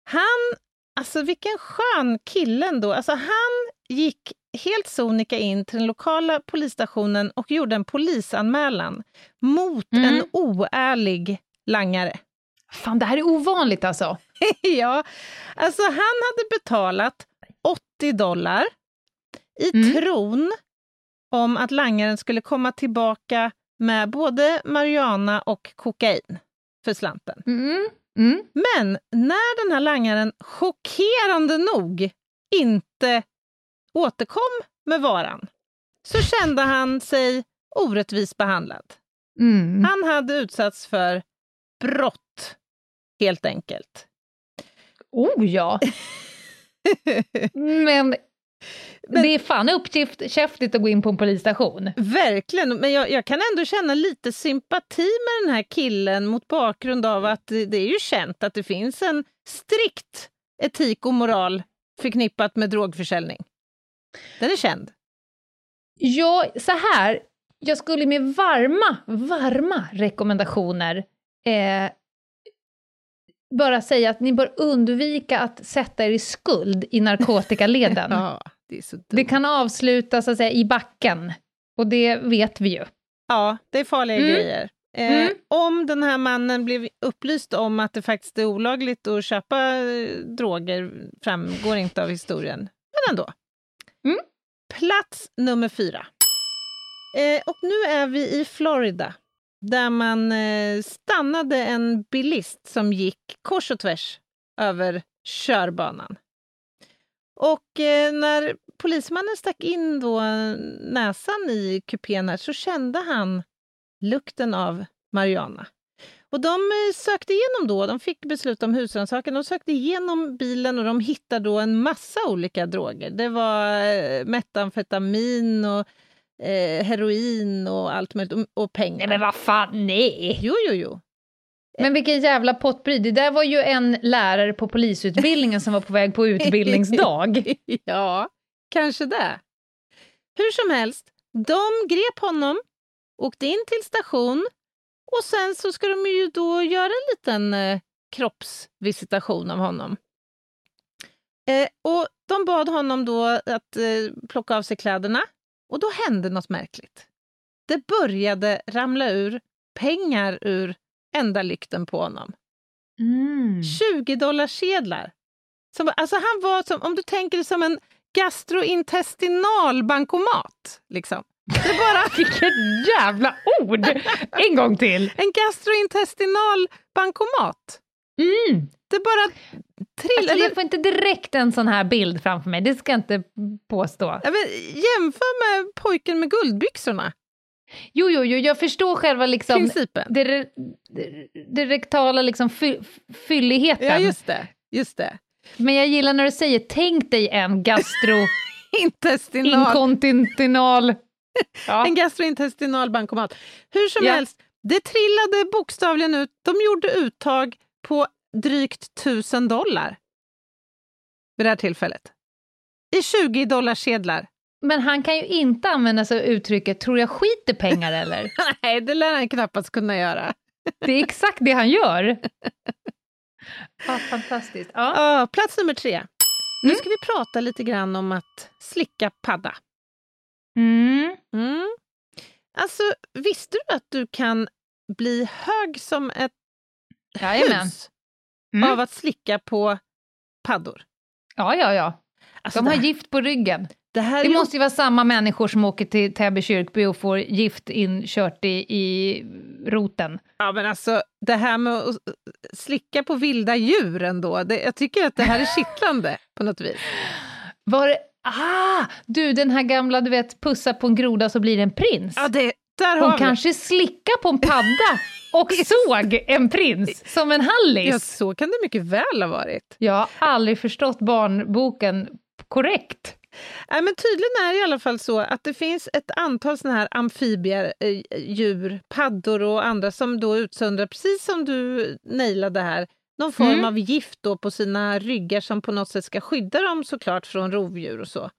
Han, alltså vilken skön kille ändå. Alltså han gick helt sonika in till den lokala polisstationen och gjorde en polisanmälan mot Mm. en oärlig langare. Fan, det här är ovanligt alltså. [LAUGHS] ja, alltså han hade betalat 80 dollar i Mm. tron om att langaren skulle komma tillbaka med både marijuana och kokain för slanten. Mm. Mm. Men när den här langaren chockerande nog inte återkom med varan så kände han sig orättvist behandlad. Mm. Han hade utsatts för brott, helt enkelt. Oh ja! [LAUGHS] Men, det är fan uppkäftigt att gå in på en polisstation. Verkligen, men jag, jag, kan ändå känna lite sympati med den här killen mot bakgrund av att det, det är ju känt att det finns en strikt etik och moral förknippat med drogförsäljning. Den är känd. Ja, så här. Jag skulle med varma, varma rekommendationer eh, bara säga att ni bör undvika att sätta er i skuld i narkotikaleden. [LAUGHS] ja, det, det kan så att säga, i backen, och det vet vi ju. Ja, det är farliga Mm. grejer. Eh, Mm. Om den här mannen blev upplyst om att det faktiskt är olagligt att köpa eh, droger framgår inte av historien, men ändå. Mm. Plats nummer fyra. Eh, och nu är vi i Florida där man eh, stannade en bilist som gick kors och tvärs över körbanan. Och eh, när polismannen stack in då näsan i kupén här så kände han lukten av marijuana. Och de eh, sökte igenom då, de fick beslut om husrannsakan, de sökte igenom bilen och de hittade då en massa olika droger. Det var metamfetamin och eh, heroin och allt möjligt, och, och pengar. Nej men vad fan, nej! Jo, jo, jo. Men vilken jävla pottbry. Det där var ju en lärare på polisutbildningen som var på väg på utbildningsdag. [LAUGHS] ja, kanske det. Hur som helst, de grep honom, åkte in till station och sen så ska de ju då göra en liten eh, kroppsvisitation av honom. Eh, och de bad honom då att eh, plocka av sig kläderna och då hände något märkligt. Det började ramla ur pengar ur enda lykten på honom. Mm. 20 dollarsedlar. Som, alltså han var som, om du tänker dig som en gastrointestinal bankomat. Liksom. Det bara, [LAUGHS] Vilket jävla ord! En gång till. en gastrointestinal bankomat. Mm. Det bara trillade. Alltså, jag får inte direkt en sån här bild framför mig, det ska jag inte påstå. Ja, jämför med pojken med guldbyxorna. Jo, jo, jo, jag förstår själva liksom Principen. det, det, det rektala liksom fy, fylligheten. Ja, just det. Just det. Men jag gillar när du säger tänk dig en gastroinkontinental... [LAUGHS] Intestinal. ja. En gastrointestinal bankomat. Hur som Ja. helst, det trillade bokstavligen ut. De gjorde uttag på drygt tusen dollar vid det här tillfället. I 20 dollarsedlar. Men han kan ju inte använda sig av uttrycket “tror jag skiter pengar eller?” [LAUGHS] Nej, det lär han knappast kunna göra. Det är exakt det han gör. [LAUGHS] Ja, fantastiskt. Ja. Ja, plats nummer tre. Nu ska vi prata lite grann om att slicka padda. Mm. Mm. Alltså, visste du att du kan bli hög som ett Jajamän. hus Mm. av att slicka på paddor? Ja, ja, ja. Alltså, De har här- gift på ryggen. det Det ju måste ju vara samma människor som åker till Täby kyrkby och får gift inkört i, i roten. Ja, men alltså det här med att slicka på vilda djur ändå, det, jag tycker att det här är kittlande på något vis. Var det... Ah! Du, den här gamla, du vet, pussa på en groda så blir det en prins. Ja, det, där har Hon vi kanske slickade på en padda och såg en prins som en Ja, hallis. så kan det mycket väl ha varit. Jag har aldrig förstått barnboken korrekt. Nej, men tydligen är det i alla fall så att det finns ett antal såna här amfibier, eh, djur, paddor och andra som då utsöndrar, precis som du nailade här, någon form Mm. av gift då på sina ryggar som på något sätt ska skydda dem såklart från rovdjur och så.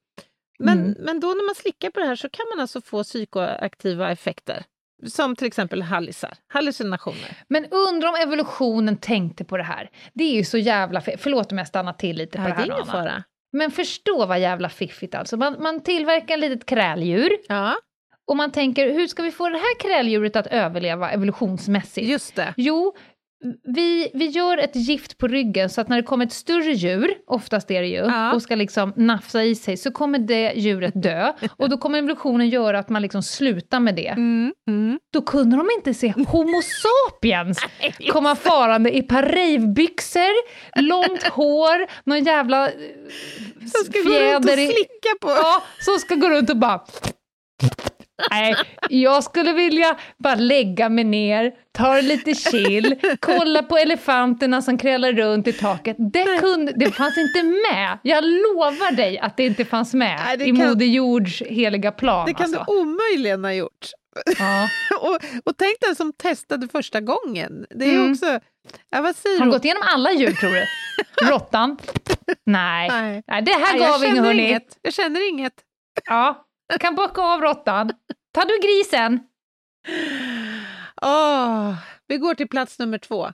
Men, Mm. men då när man slickar på det här så kan man alltså få psykoaktiva effekter. Som till exempel hallisar, hallucinationer. Men undrar om evolutionen tänkte på det här. Det är ju så jävla fe- Förlåt om jag stannar till lite på Ja, det det här är ingen fara. Men förstå vad jävla fiffigt alltså. Man, man tillverkar ett litet kräldjur Ja, och man tänker hur ska vi få det här kräldjuret att överleva evolutionsmässigt? just det. Jo, vi, vi gör ett gift på ryggen så att när det kommer ett större djur, oftast är det ju, Ja. och ska liksom nafsa i sig, så kommer det djuret dö. [LAUGHS] Och då kommer evolutionen göra att man liksom slutar med det. Mm, mm. Då kunde de inte se Homo sapiens [LAUGHS] komma farande i parejbyxor, långt [LAUGHS] hår, någon jävla eh, Så ska gå runt och fjäder slicka på. Ja, som ska gå runt och bara... Nej, jag skulle vilja bara lägga mig ner, ta det lite chill, kolla på elefanterna som krälar runt i taket. Det, kunde, det fanns inte med. Jag lovar dig att det inte fanns med Nej, i kan- Moder Jords heliga plan. Det kan alltså. du omöjligen ha gjort. ja. [LAUGHS] och, och tänk den som testade första gången. Det är Mm. också... Ja, vad säger Har du? gått igenom alla djur, tror du? [LAUGHS] Råttan? Nej. Nej. Nej, det här Nej, gav inget, hörni. Jag känner inget. Ja, kan bocka av råttan. Ta du grisen? Åh, vi går till plats nummer två.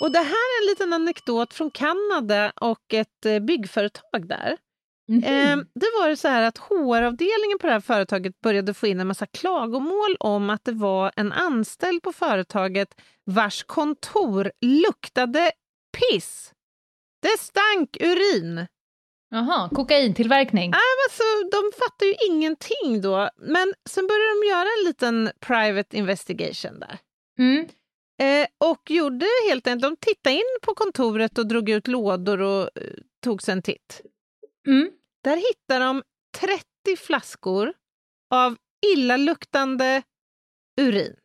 Och det här är en liten anekdot från Kanada och ett eh, byggföretag där. Mhm. Eh, det var så här att HR-avdelningen på det här företaget började få in en massa klagomål om att det var en anställd på företaget vars kontor luktade piss. Det stank urin. Jaha, kokaintillverkning. Alltså, de fattar ju ingenting då. Men sen började de göra en liten private investigation där. Mm. Eh, och gjorde helt enkelt, de tittade in på kontoret och drog ut lådor och eh, tog sig en titt. Mm. Där hittade de 30 flaskor av illaluktande urin.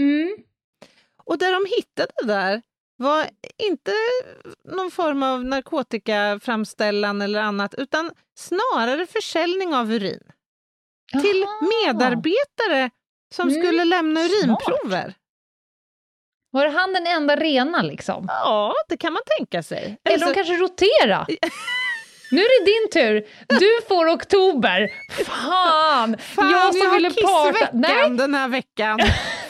Mm. Och det de hittade där var inte någon form av narkotikaframställan eller annat, utan snarare försäljning av urin till Jaha. medarbetare som Mm, skulle lämna smart. urinprover. Var han den enda rena liksom? Ja, det kan man tänka sig. Eller Alltså- de kanske rotera? [LAUGHS] Nu är det din tur. Du får oktober. Fan! Fan, jag som har ville parta. Nej, den här veckan. [LAUGHS]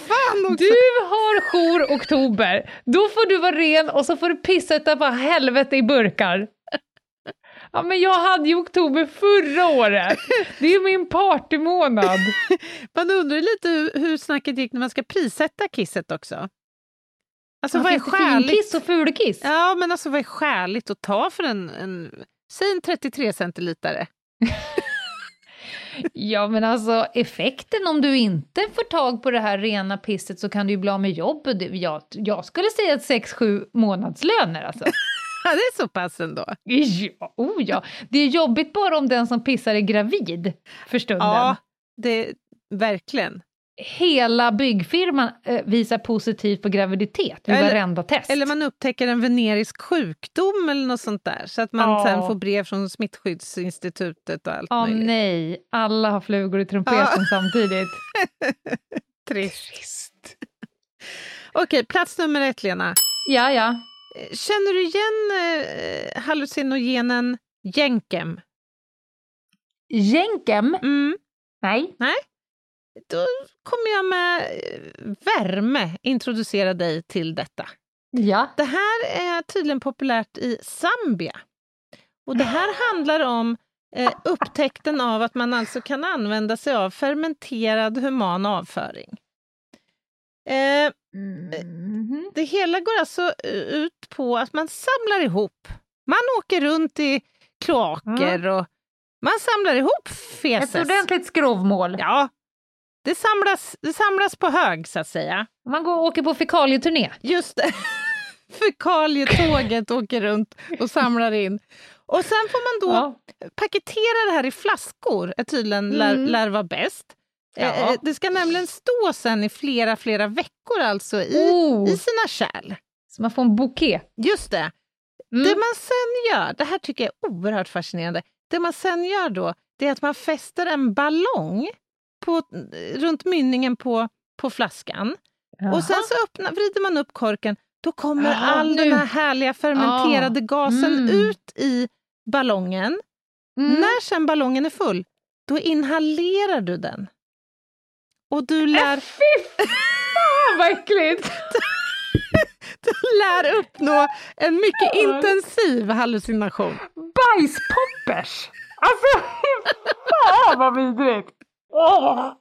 Fan också. du har jour oktober. Då får du vara ren och så får du pissa utav bara helvete i burkar. Ja, men jag hade ju oktober förra året. Det är min partymånad. [LAUGHS] Man undrar lite hur, hur snacket gick när man ska prissätta kisset också. Alltså Ja, vad är skäligt? Finkiss och fulkiss? Ja, men alltså vad är skäligt att ta för en, en säg en 33 centilitare? [LAUGHS] Ja, men alltså effekten om du inte får tag på det här rena pisset så kan du ju bli av med jobbet. Jag, jag skulle säga att 6-7 månadslöner alltså. [LAUGHS] Ja, det är så pass ändå. Ja, oh ja. Det är jobbigt bara om den som pissar är gravid för stunden. Ja, det, verkligen. Hela byggfirman eh, visar positivt på graviditet vid Eller- varenda test. Eller man upptäcker en venerisk sjukdom eller något sånt där, så att man Ja. sen får brev från Smittskyddsinstitutet och allt Ja, möjligt. nej. Alla har flugor i trumpeten samtidigt. [LAUGHS] Trist. Okej, plats nummer ett, Lena. Ja, ja. Känner du igen eh, hallucinogenen jänkem? Jänkem? Mm. Nej. Då kommer jag med eh, värme introducera dig till detta. Ja. Det här är tydligen populärt i Zambia. Och det här handlar om eh, upptäckten av att man alltså kan använda sig av fermenterad human avföring. Eh, Mhm. det hela går alltså eh, ut på att man samlar ihop. Man åker runt i kloaker och man samlar ihop Ett feses. ordentligt skrovmål. Ja, det samlas, det samlas på hög så att säga. Man går och åker på fekalieturné. Just det. [LAUGHS] Fekalietåget åker runt och samlar in. Och sen får man då Ja. paketera det här i flaskor, är tydligen lär, Mm. lär vara bäst. Ja. Eh, eh, Det ska nämligen stå sen i flera, flera veckor alltså i, Oh, i sina kärl. så man får en bouquet. Just det. Mm. Det man sen gör, det här tycker jag är oerhört fascinerande, det man sen gör då, det är att man fäster en ballong på, runt mynningen på, på flaskan. Och sen så öppnar, vrider man upp korken, då kommer Jaha, all nu. den här härliga fermenterade gasen Mm. ut i ballongen. Mm. När sen ballongen är full, då inhalerar du den. Och du lär, Fy fan vad äckligt! [LAUGHS] du lär uppnå en mycket Ja. intensiv hallucination. [LAUGHS] Åh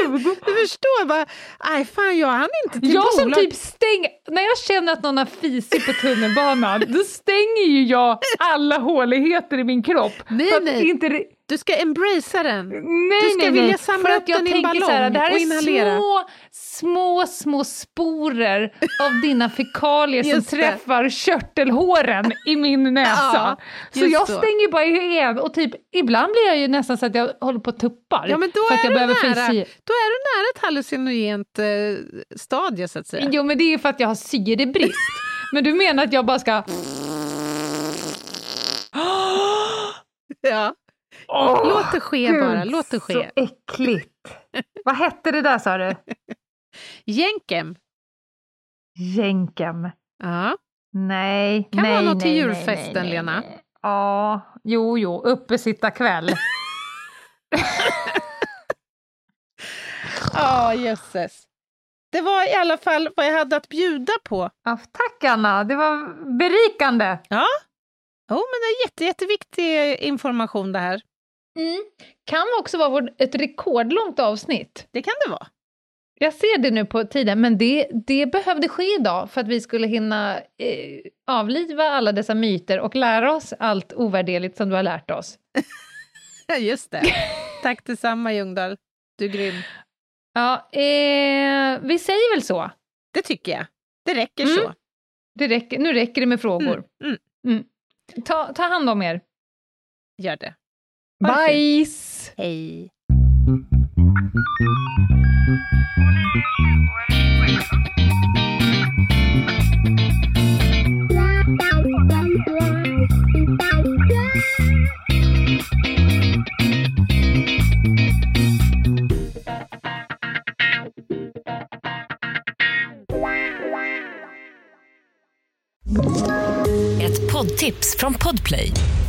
gud! Du förstår bara, nej fan jag hann inte till Jag som typ stänger, när jag känner att någon har fisit på tunnelbanan, då stänger ju jag alla håligheter i min kropp. Nej, för nej. Inte, Du ska embracea den. nej, Du ska nej, vilja nej. samla för upp den i en så här, ballong det här är inhalera. små, små, små sporer av dina fekalier som det. träffar körtelhåren i min näsa. Ja, så jag så. stänger bara igen och typ, ibland blir jag ju nästan så att jag håller på och tuppar. Ja men då för att är, jag du behöver nära, då är du nära ett hallucinogent eh, stadie så att säga. Jo men det är för att jag har syrebrist. [LAUGHS] men du menar att jag bara ska... Ja. Åh, Låt det ske Gud, bara, låt det ske. Så äckligt. Vad hette det där sa du? [LAUGHS] Jänkem. Jänkem. Ja. Nej, Kan nej, vara något till julfesten, nej, nej, Lena. Ja, jo, jo, uppesittarkväll. [LAUGHS] Ja, jösses. Det var i alla fall vad jag hade att bjuda på. ja, tack Anna, det var berikande. Jo, men det är jätte, jätteviktig information det här. Mm. Kan också vara ett rekordlångt avsnitt. Det kan det vara. Jag ser det nu på tiden, men det, det behövde ske idag för att vi skulle hinna eh, avliva alla dessa myter och lära oss allt ovärderligt som du har lärt oss. [LAUGHS] Just det. Tack detsamma Ljungdahl. Du är grym. Ja, eh, vi säger väl så. Det tycker jag. Det räcker Mm. så. Det räcker, nu räcker det med frågor. Mm, mm. Ta, ta hand om er. Gör det. Ha det. Bajs! Hej. Ett poddtips från Podplay.